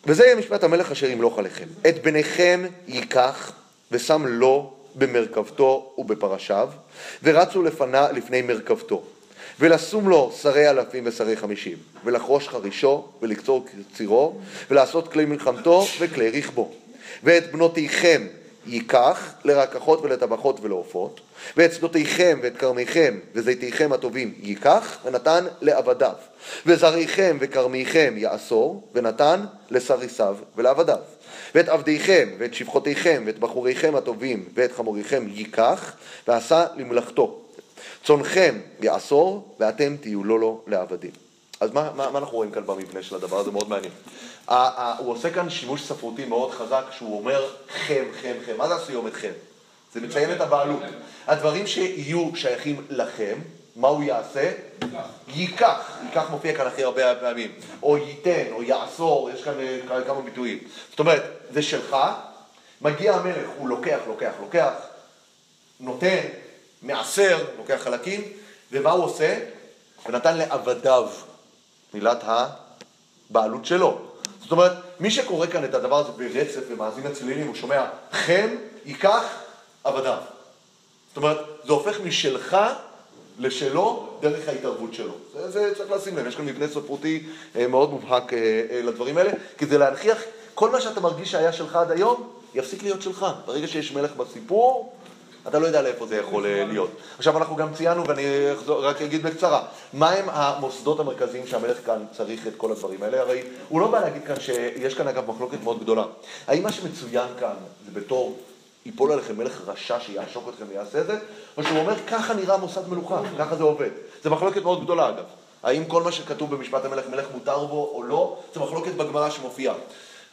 וזה יהיה משפט המלך אשר ימלוך עליכם. את בניכם ייקח ושם לו במרכבתו ובפרשיו, ורצו לפנה, לפני מרכבתו. ולשום לו שרי אלפים ושרי חמישים, ולחרוש חרישו, ולקצור צירו, ולעשות כלי מלחמתו וכלי רכבו. ואת בנותיכם ייקח לרקחות ולטבחות ולעופות, ואת שדותיכם ואת כרמיכם וזיתיכם הטובים ייקח, ונתן לעבדיו. וזרעיכם וכרמיכם יאסור, ונתן לסריסיו ולעבדיו. ואת עבדיכם ואת שפחותיכם ואת בחוריכם הטובים ואת חמוריכם ייקח, ועשה למלאכתו. צונכם יאסור, ואתם תהיו לו לו לעבדים. אז מה, מה, מה אנחנו רואים כאן במבנה של הדבר הזה? מאוד מעניין. הוא עושה כאן שימוש ספרותי מאוד חזק, שהוא אומר חם, חם, חם. מה זה הסיומת חם? זה מציין את הבעלות. הדברים שיהיו שייכים לכם, מה הוא יעשה? ייקח, ייקח מופיע כאן הכי הרבה פעמים, או ייתן, או יאסור, יש כאן אה, כמה ביטויים. זאת אומרת, זה שלך, מגיע המלך, הוא לוקח, לוקח, לוקח, נותן, מעשר, לוקח חלקים, ומה הוא עושה? ונתן לעבדיו, מילת הבעלות שלו. זאת אומרת, מי שקורא כאן את הדבר הזה ברצף ומאזין לצלילים, הוא שומע חם, ייקח, עבדיו. זאת אומרת, זה הופך משלך לשלו דרך ההתערבות שלו. זה, זה צריך לשים לב, יש כאן מבנה ספרותי אה, מאוד מובהק אה, אה, לדברים האלה, כדי להנכיח כל מה שאתה מרגיש שהיה שלך עד היום, יפסיק להיות שלך. ברגע שיש מלך בסיפור, אתה לא יודע לאיפה זה יכול להיות. עכשיו אנחנו גם ציינו, ואני אחזור, רק אגיד בקצרה, מהם המוסדות המרכזיים שהמלך כאן צריך את כל הדברים האלה? הרי הוא לא בא להגיד כאן שיש כאן אגב מחלוקת מאוד גדולה. האם מה שמצוין כאן זה בתור ייפול עליכם מלך רשע שיעשוק אתכם ויעשה את זה, או שהוא אומר ככה נראה מוסד מלוכה, ככה זה עובד. זה מחלוקת מאוד גדולה אגב. האם כל מה שכתוב במשפט המלך מלך מותר בו או לא, זה מחלוקת בגמרא שמופיעה.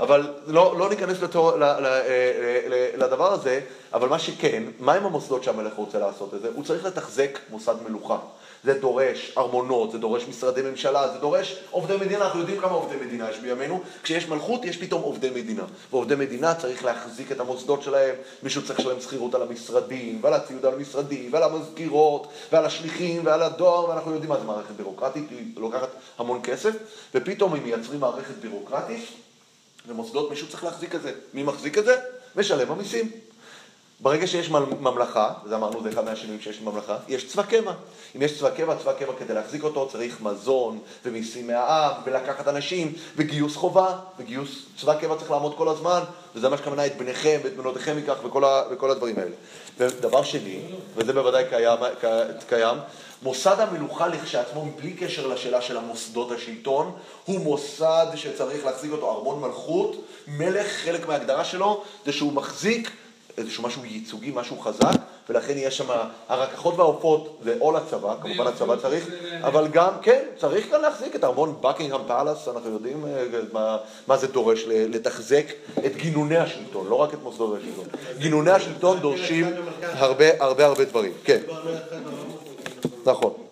אבל לא, לא ניכנס לתור, ל, ל, ל, ל, לדבר הזה, אבל מה שכן, מהם המוסדות שהמלך רוצה לעשות את זה? הוא צריך לתחזק מוסד מלוכה. זה דורש ארמונות, זה דורש משרדי ממשלה, זה דורש עובדי מדינה, אנחנו יודעים כמה עובדי מדינה יש בימינו, כשיש מלכות יש פתאום עובדי מדינה, ועובדי מדינה צריך להחזיק את המוסדות שלהם, מישהו צריך לשלם שכירות על המשרדים, ועל הציוד על המשרדים, ועל המזכירות, ועל השליחים, ועל הדואר, ואנחנו יודעים מה זה מערכת בירוקרטית, היא לוקחת המון כסף, ופתאום אם מייצרים מערכת בירוקרטית, ומוסדות, מישהו צריך להחזיק את זה. מי מחזיק את זה? משלם המיסים. ברגע שיש ממלכה, וזה אמרנו, זה אחד מהשינויים שיש בממלכה, יש צבא קבע. אם יש צבא קבע, צבא קבע כדי להחזיק אותו צריך מזון ומיסים מהעם, ולקחת אנשים, וגיוס חובה, וגיוס צבא קבע צריך לעמוד כל הזמן, וזה מה שכוונה את בניכם ואת בנותיכם ייקח וכל, ה, וכל הדברים האלה. ודבר שני, וזה בוודאי קיים, קיים מוסד המלוכה לכשעצמו, מבלי קשר לשאלה של המוסדות השלטון, הוא מוסד שצריך להחזיק אותו ארמון מלכות. מלך, חלק מההגדרה שלו, זה שהוא מחזיק איזשהו משהו ייצוגי, משהו חזק, ולכן יש שם, הרקחות והעופות זה או לצבא, כמובן הצבא צריך, אבל גם, כן, צריך גם להחזיק את ארמון בקינגהם פאלאס, אנחנו יודעים אה, מה, מה זה דורש, לתחזק את גינוני השלטון, לא רק את מוסדות השלטון. גינוני השלטון דורשים הרבה הרבה הרבה דברים, כן. נכון.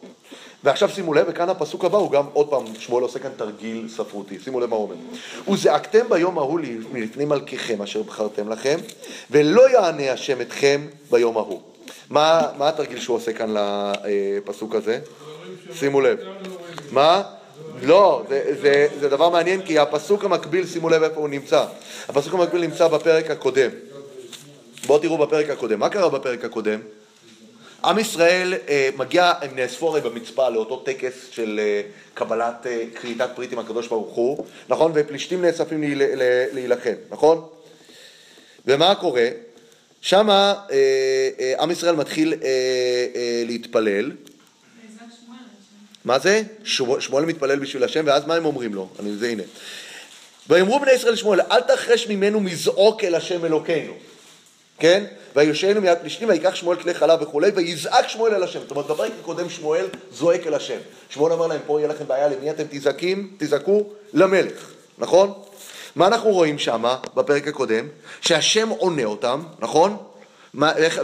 ועכשיו שימו לב, וכאן הפסוק הבא הוא גם, עוד פעם, שמואל עושה כאן תרגיל ספרותי, שימו לב מה הוא אומר. וזעקתם ביום ההוא מלפני מלכיכם אשר בחרתם לכם, ולא יענה השם אתכם ביום ההוא. מה, מה התרגיל שהוא עושה כאן לפסוק הזה? שימו לב. מה? לא, זה, זה, זה דבר מעניין כי הפסוק המקביל, שימו לב איפה הוא נמצא. הפסוק המקביל נמצא בפרק הקודם. בואו תראו בפרק הקודם. מה קרה בפרק הקודם? עם ישראל אה, מגיע, הם נאספו הרי במצפה לאותו טקס של אה, קבלת אה, כריתת ברית עם הקדוש ברוך הוא, נכון? ופלישתים נאספים להיל, להילחם, נכון? ומה קורה? שמה אה, אה, עם ישראל מתחיל אה, אה, להתפלל. מה זה? שמואל מתפלל בשביל השם, ואז מה הם אומרים לו? אני, זה הנה. ויאמרו בני ישראל לשמואל, אל תחרש ממנו מזעוק אל השם אלוקינו. כן? ויושענו מיד פלישתים, ויקח שמואל כלי חלב וכולי, ויזעק שמואל אל השם. זאת אומרת, בפרק הקודם שמואל זועק אל השם. שמואל אמר להם, פה יהיה לכם בעיה, למי אתם תזעקים? תזעקו למלך, נכון? מה אנחנו רואים שם בפרק הקודם? שהשם עונה אותם, נכון?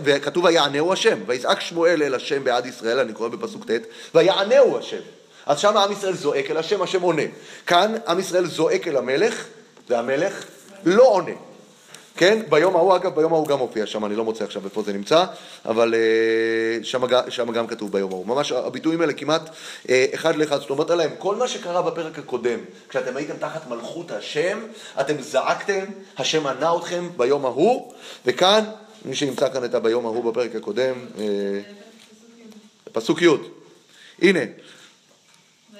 וכתוב ויענהו השם, ויזעק שמואל אל השם בעד ישראל, אני קורא בפסוק ט', ויענהו השם. אז שם עם ישראל זועק אל השם, השם עונה. כאן עם ישראל זועק אל המלך, והמלך לא עונה. כן? ביום ההוא, אגב, ביום ההוא גם מופיע שם, אני לא מוצא עכשיו איפה זה נמצא, אבל אה, שם, גם כתוב ביום ההוא. ממש הביטויים האלה כמעט אה, אחד לאחד. זאת אומרת עליהם, כל מה שקרה בפרק הקודם, כשאתם הייתם תחת מלכות השם, אתם זעקתם, השם ענה אתכם ביום ההוא, וכאן, מי שנמצא כאן את הביום ההוא בפרק הקודם, אה, פסוק י', הנה.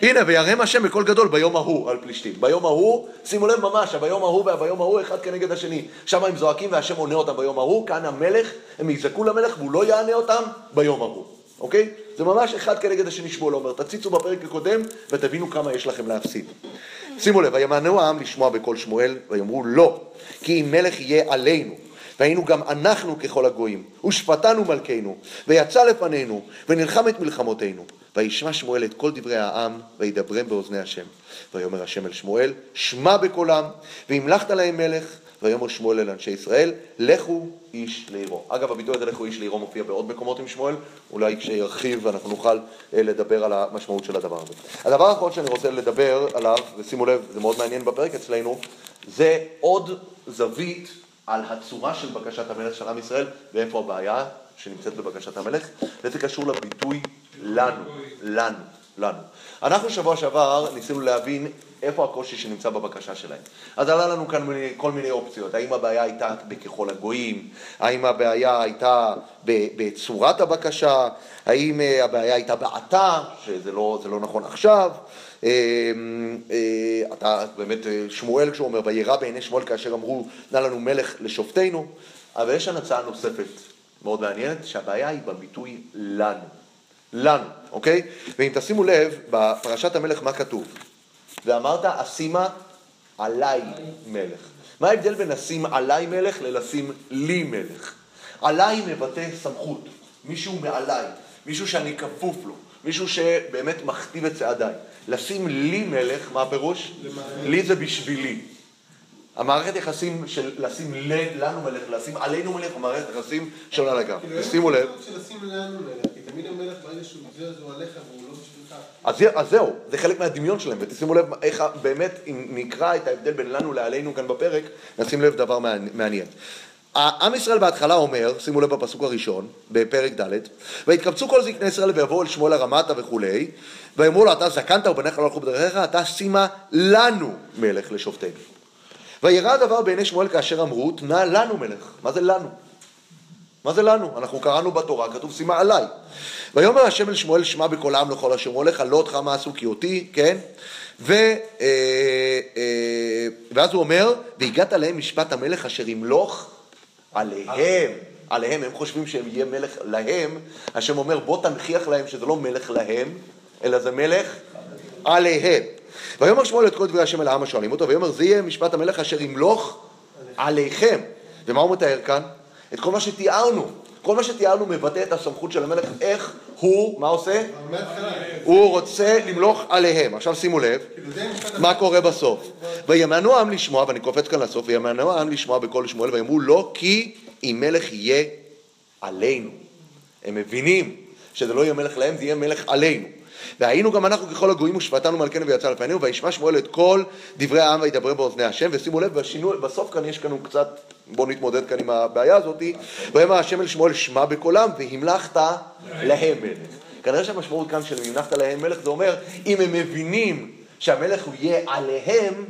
הנה, וירם השם בקול גדול ביום ההוא על פלישתים. ביום ההוא, שימו לב ממש, ביום ההוא והביום ההוא אחד כנגד השני. שם הם זועקים והשם עונה אותם ביום ההוא, כאן המלך, הם יזעקו למלך והוא לא יענה אותם ביום ההוא, אוקיי? זה ממש אחד כנגד השני שמואל אומר. תציצו בפרק הקודם ותבינו כמה יש לכם להפסיד. שימו לב, וימנעו העם לשמוע בקול שמואל, ויאמרו לא, כי אם מלך יהיה עלינו. והיינו גם אנחנו ככל הגויים, ושפטנו מלכנו, ויצא לפנינו, ונלחם את מלחמותינו. וישמע שמואל את כל דברי העם, וידברם באוזני השם. ויאמר השם אל שמואל, שמע בקולם, והמלכת להם מלך, ויאמר שמואל אל אנשי ישראל, לכו איש לעירו. אגב, הביטוי הזה לכו איש לעירו מופיע בעוד מקומות עם שמואל, אולי כשירחיב אנחנו נוכל אה, לדבר על המשמעות של הדבר הזה. הדבר האחרון שאני רוצה לדבר עליו, ושימו לב, זה מאוד מעניין בפרק אצלנו, זה עוד זווית על הצורה של בקשת המלך של עם ישראל, ואיפה הבעיה שנמצאת בבקשת המלך, וזה קשור לביטוי לנו, לנו, לנו. אנחנו שבוע שעבר ניסינו להבין איפה הקושי שנמצא בבקשה שלהם. אז עלה לנו כאן מיני, כל מיני אופציות, האם הבעיה הייתה בככל הגויים, האם הבעיה הייתה בצורת הבקשה, האם אה, הבעיה הייתה בעתה, שזה לא, לא נכון עכשיו, אה, אה, אתה באמת, אה, שמואל כשהוא אומר, וירא בעיני שמואל כאשר אמרו, נא לנו מלך לשופטנו, אבל יש כאן הצעה נוספת מאוד מעניינת, שהבעיה היא בביטוי לנו. לנו, אוקיי? ואם תשימו לב, בפרשת המלך מה כתוב? ואמרת, אשימה עליי מלך. מה ההבדל בין לשים עליי מלך ללשים לי מלך? עליי מבטא סמכות, מישהו מעליי, מישהו שאני כפוף לו, מישהו שבאמת מכתיב את צעדיי. לשים לי מלך, מה הפירוש? לי זה בשבילי. המערכת יחסים של לשים לנו מלך, לשים עלינו מלך, המערכת יחסים שונה לגמרי. כאילו, שימו לב. של אז הוא עליך והוא לא בשבילך. אז, זה- אז זהו, זה חלק מהדמיון שלהם, ותשימו לב איך באמת, אם נקרא את ההבדל בין לנו לעלינו כאן בפרק, נשים לב דבר מעני- מעניין. עם ישראל בהתחלה אומר, שימו לב בפסוק הראשון, בפרק ד', ויתקבצו כל זקני ישראל ויבואו אל שמואל הרמתה וכולי, ויאמרו לו, אתה זקנת ובניך לא הלכו בדרכיך, אתה שימה לנו מלך לשופטנו. וירא הדבר בעיני שמואל כאשר אמרו, תנה לנו מלך. מה זה לנו? מה זה לנו? אנחנו קראנו בתורה, כתוב שימה עליי. ויאמר השם אל שמואל שמע בקול העם לכל אשר אמרו לך, לא אותך מה עשו כי אותי, כן? ו, אה, אה, ואז הוא אומר, והגעת להם משפט המלך אשר ימלוך עליהם. עליהם, הם חושבים שהם יהיה מלך להם, השם אומר בוא תנכיח להם שזה לא מלך להם, אלא זה מלך עליהם. ויאמר שמואל את כל דברי השם אל העם השואלים אותו, ויאמר זה יהיה משפט המלך אשר ימלוך עליכם. ומה הוא מתאר כאן? את כל מה שתיארנו. כל מה שתיארנו מבטא את הסמכות של המלך, איך הוא, מה עושה? הוא רוצה למלוך עליהם. עכשיו שימו לב, מה קורה בסוף. וימנעו העם לשמוע, ואני קופץ כאן לסוף, וימנעו העם לשמוע בקול שמואל, ויאמרו לא כי אם מלך יהיה עלינו. הם מבינים שזה לא יהיה מלך להם, זה יהיה מלך עלינו. והיינו גם אנחנו ככל הגויים ושפטנו מלכנו ויצא לפנינו, וישמע שמואל את כל דברי העם וידבר באוזני השם, ושימו לב, בשינוי, בסוף כאן יש לנו קצת, בואו נתמודד כאן עם הבעיה הזאת, ויאמר השם אל שמואל שמע בקולם, והמלכת להם מלך. כנראה שהמשמעות כאן של המלכת להם מלך, זה אומר, אם הם מבינים שהמלך הוא יהיה עליהם,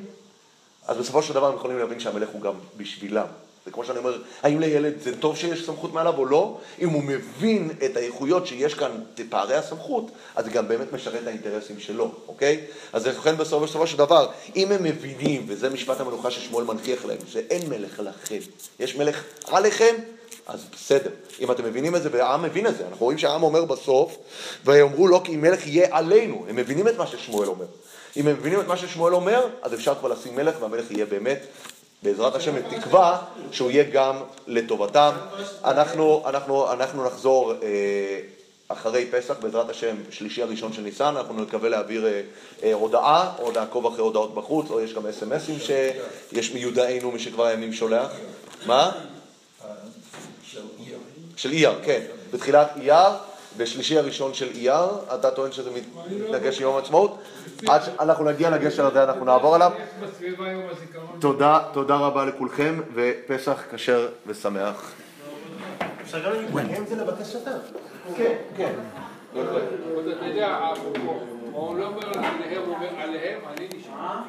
אז בסופו של דבר הם יכולים להבין שהמלך הוא גם בשבילם. זה כמו שאני אומר, האם לילד זה טוב שיש סמכות מעליו או לא? אם הוא מבין את האיכויות שיש כאן, את פערי הסמכות, אז זה גם באמת משרת את האינטרסים שלו, אוקיי? אז לכן בסופו, של דבר, אם הם מבינים, וזה משפט המלוכה ששמואל מנכיח להם, שאין מלך לכם, יש מלך עליכם, אז בסדר. אם אתם מבינים את זה, והעם מבין את זה, אנחנו רואים שהעם אומר בסוף, ויאמרו לא כי מלך יהיה עלינו, הם מבינים את מה ששמואל אומר. אם הם מבינים את מה ששמואל אומר, אז אפשר כבר לשים מלך, והמלך יהיה באמת, בעזרת השם, בתקווה שהוא יהיה גם לטובתם. אנחנו, אנחנו, אנחנו נחזור אה, אחרי פסח, בעזרת השם, שלישי הראשון של ניסן, אנחנו נקווה להעביר אה, אה, הודעה, או לעקוב אחרי הודעות בחוץ, או יש גם אס.אם.אסים שיש מיודענו, מי שכבר הימים שולח. מה? של עיר. של אייר, כן. בתחילת אייר, בשלישי הראשון של אייר, אתה טוען שזה מתנגש עם יום העצמאות? עד שאנחנו נגיע לגשר הזה אנחנו נעבור עליו. תודה, תודה רבה לכולכם, ופסח כשר ושמח. אפשר גם להתנגד זה לבקשתם. כן, כן. אתה יודע, הוא לא אומר עליהם, הוא אומר עליהם, אני נשמע.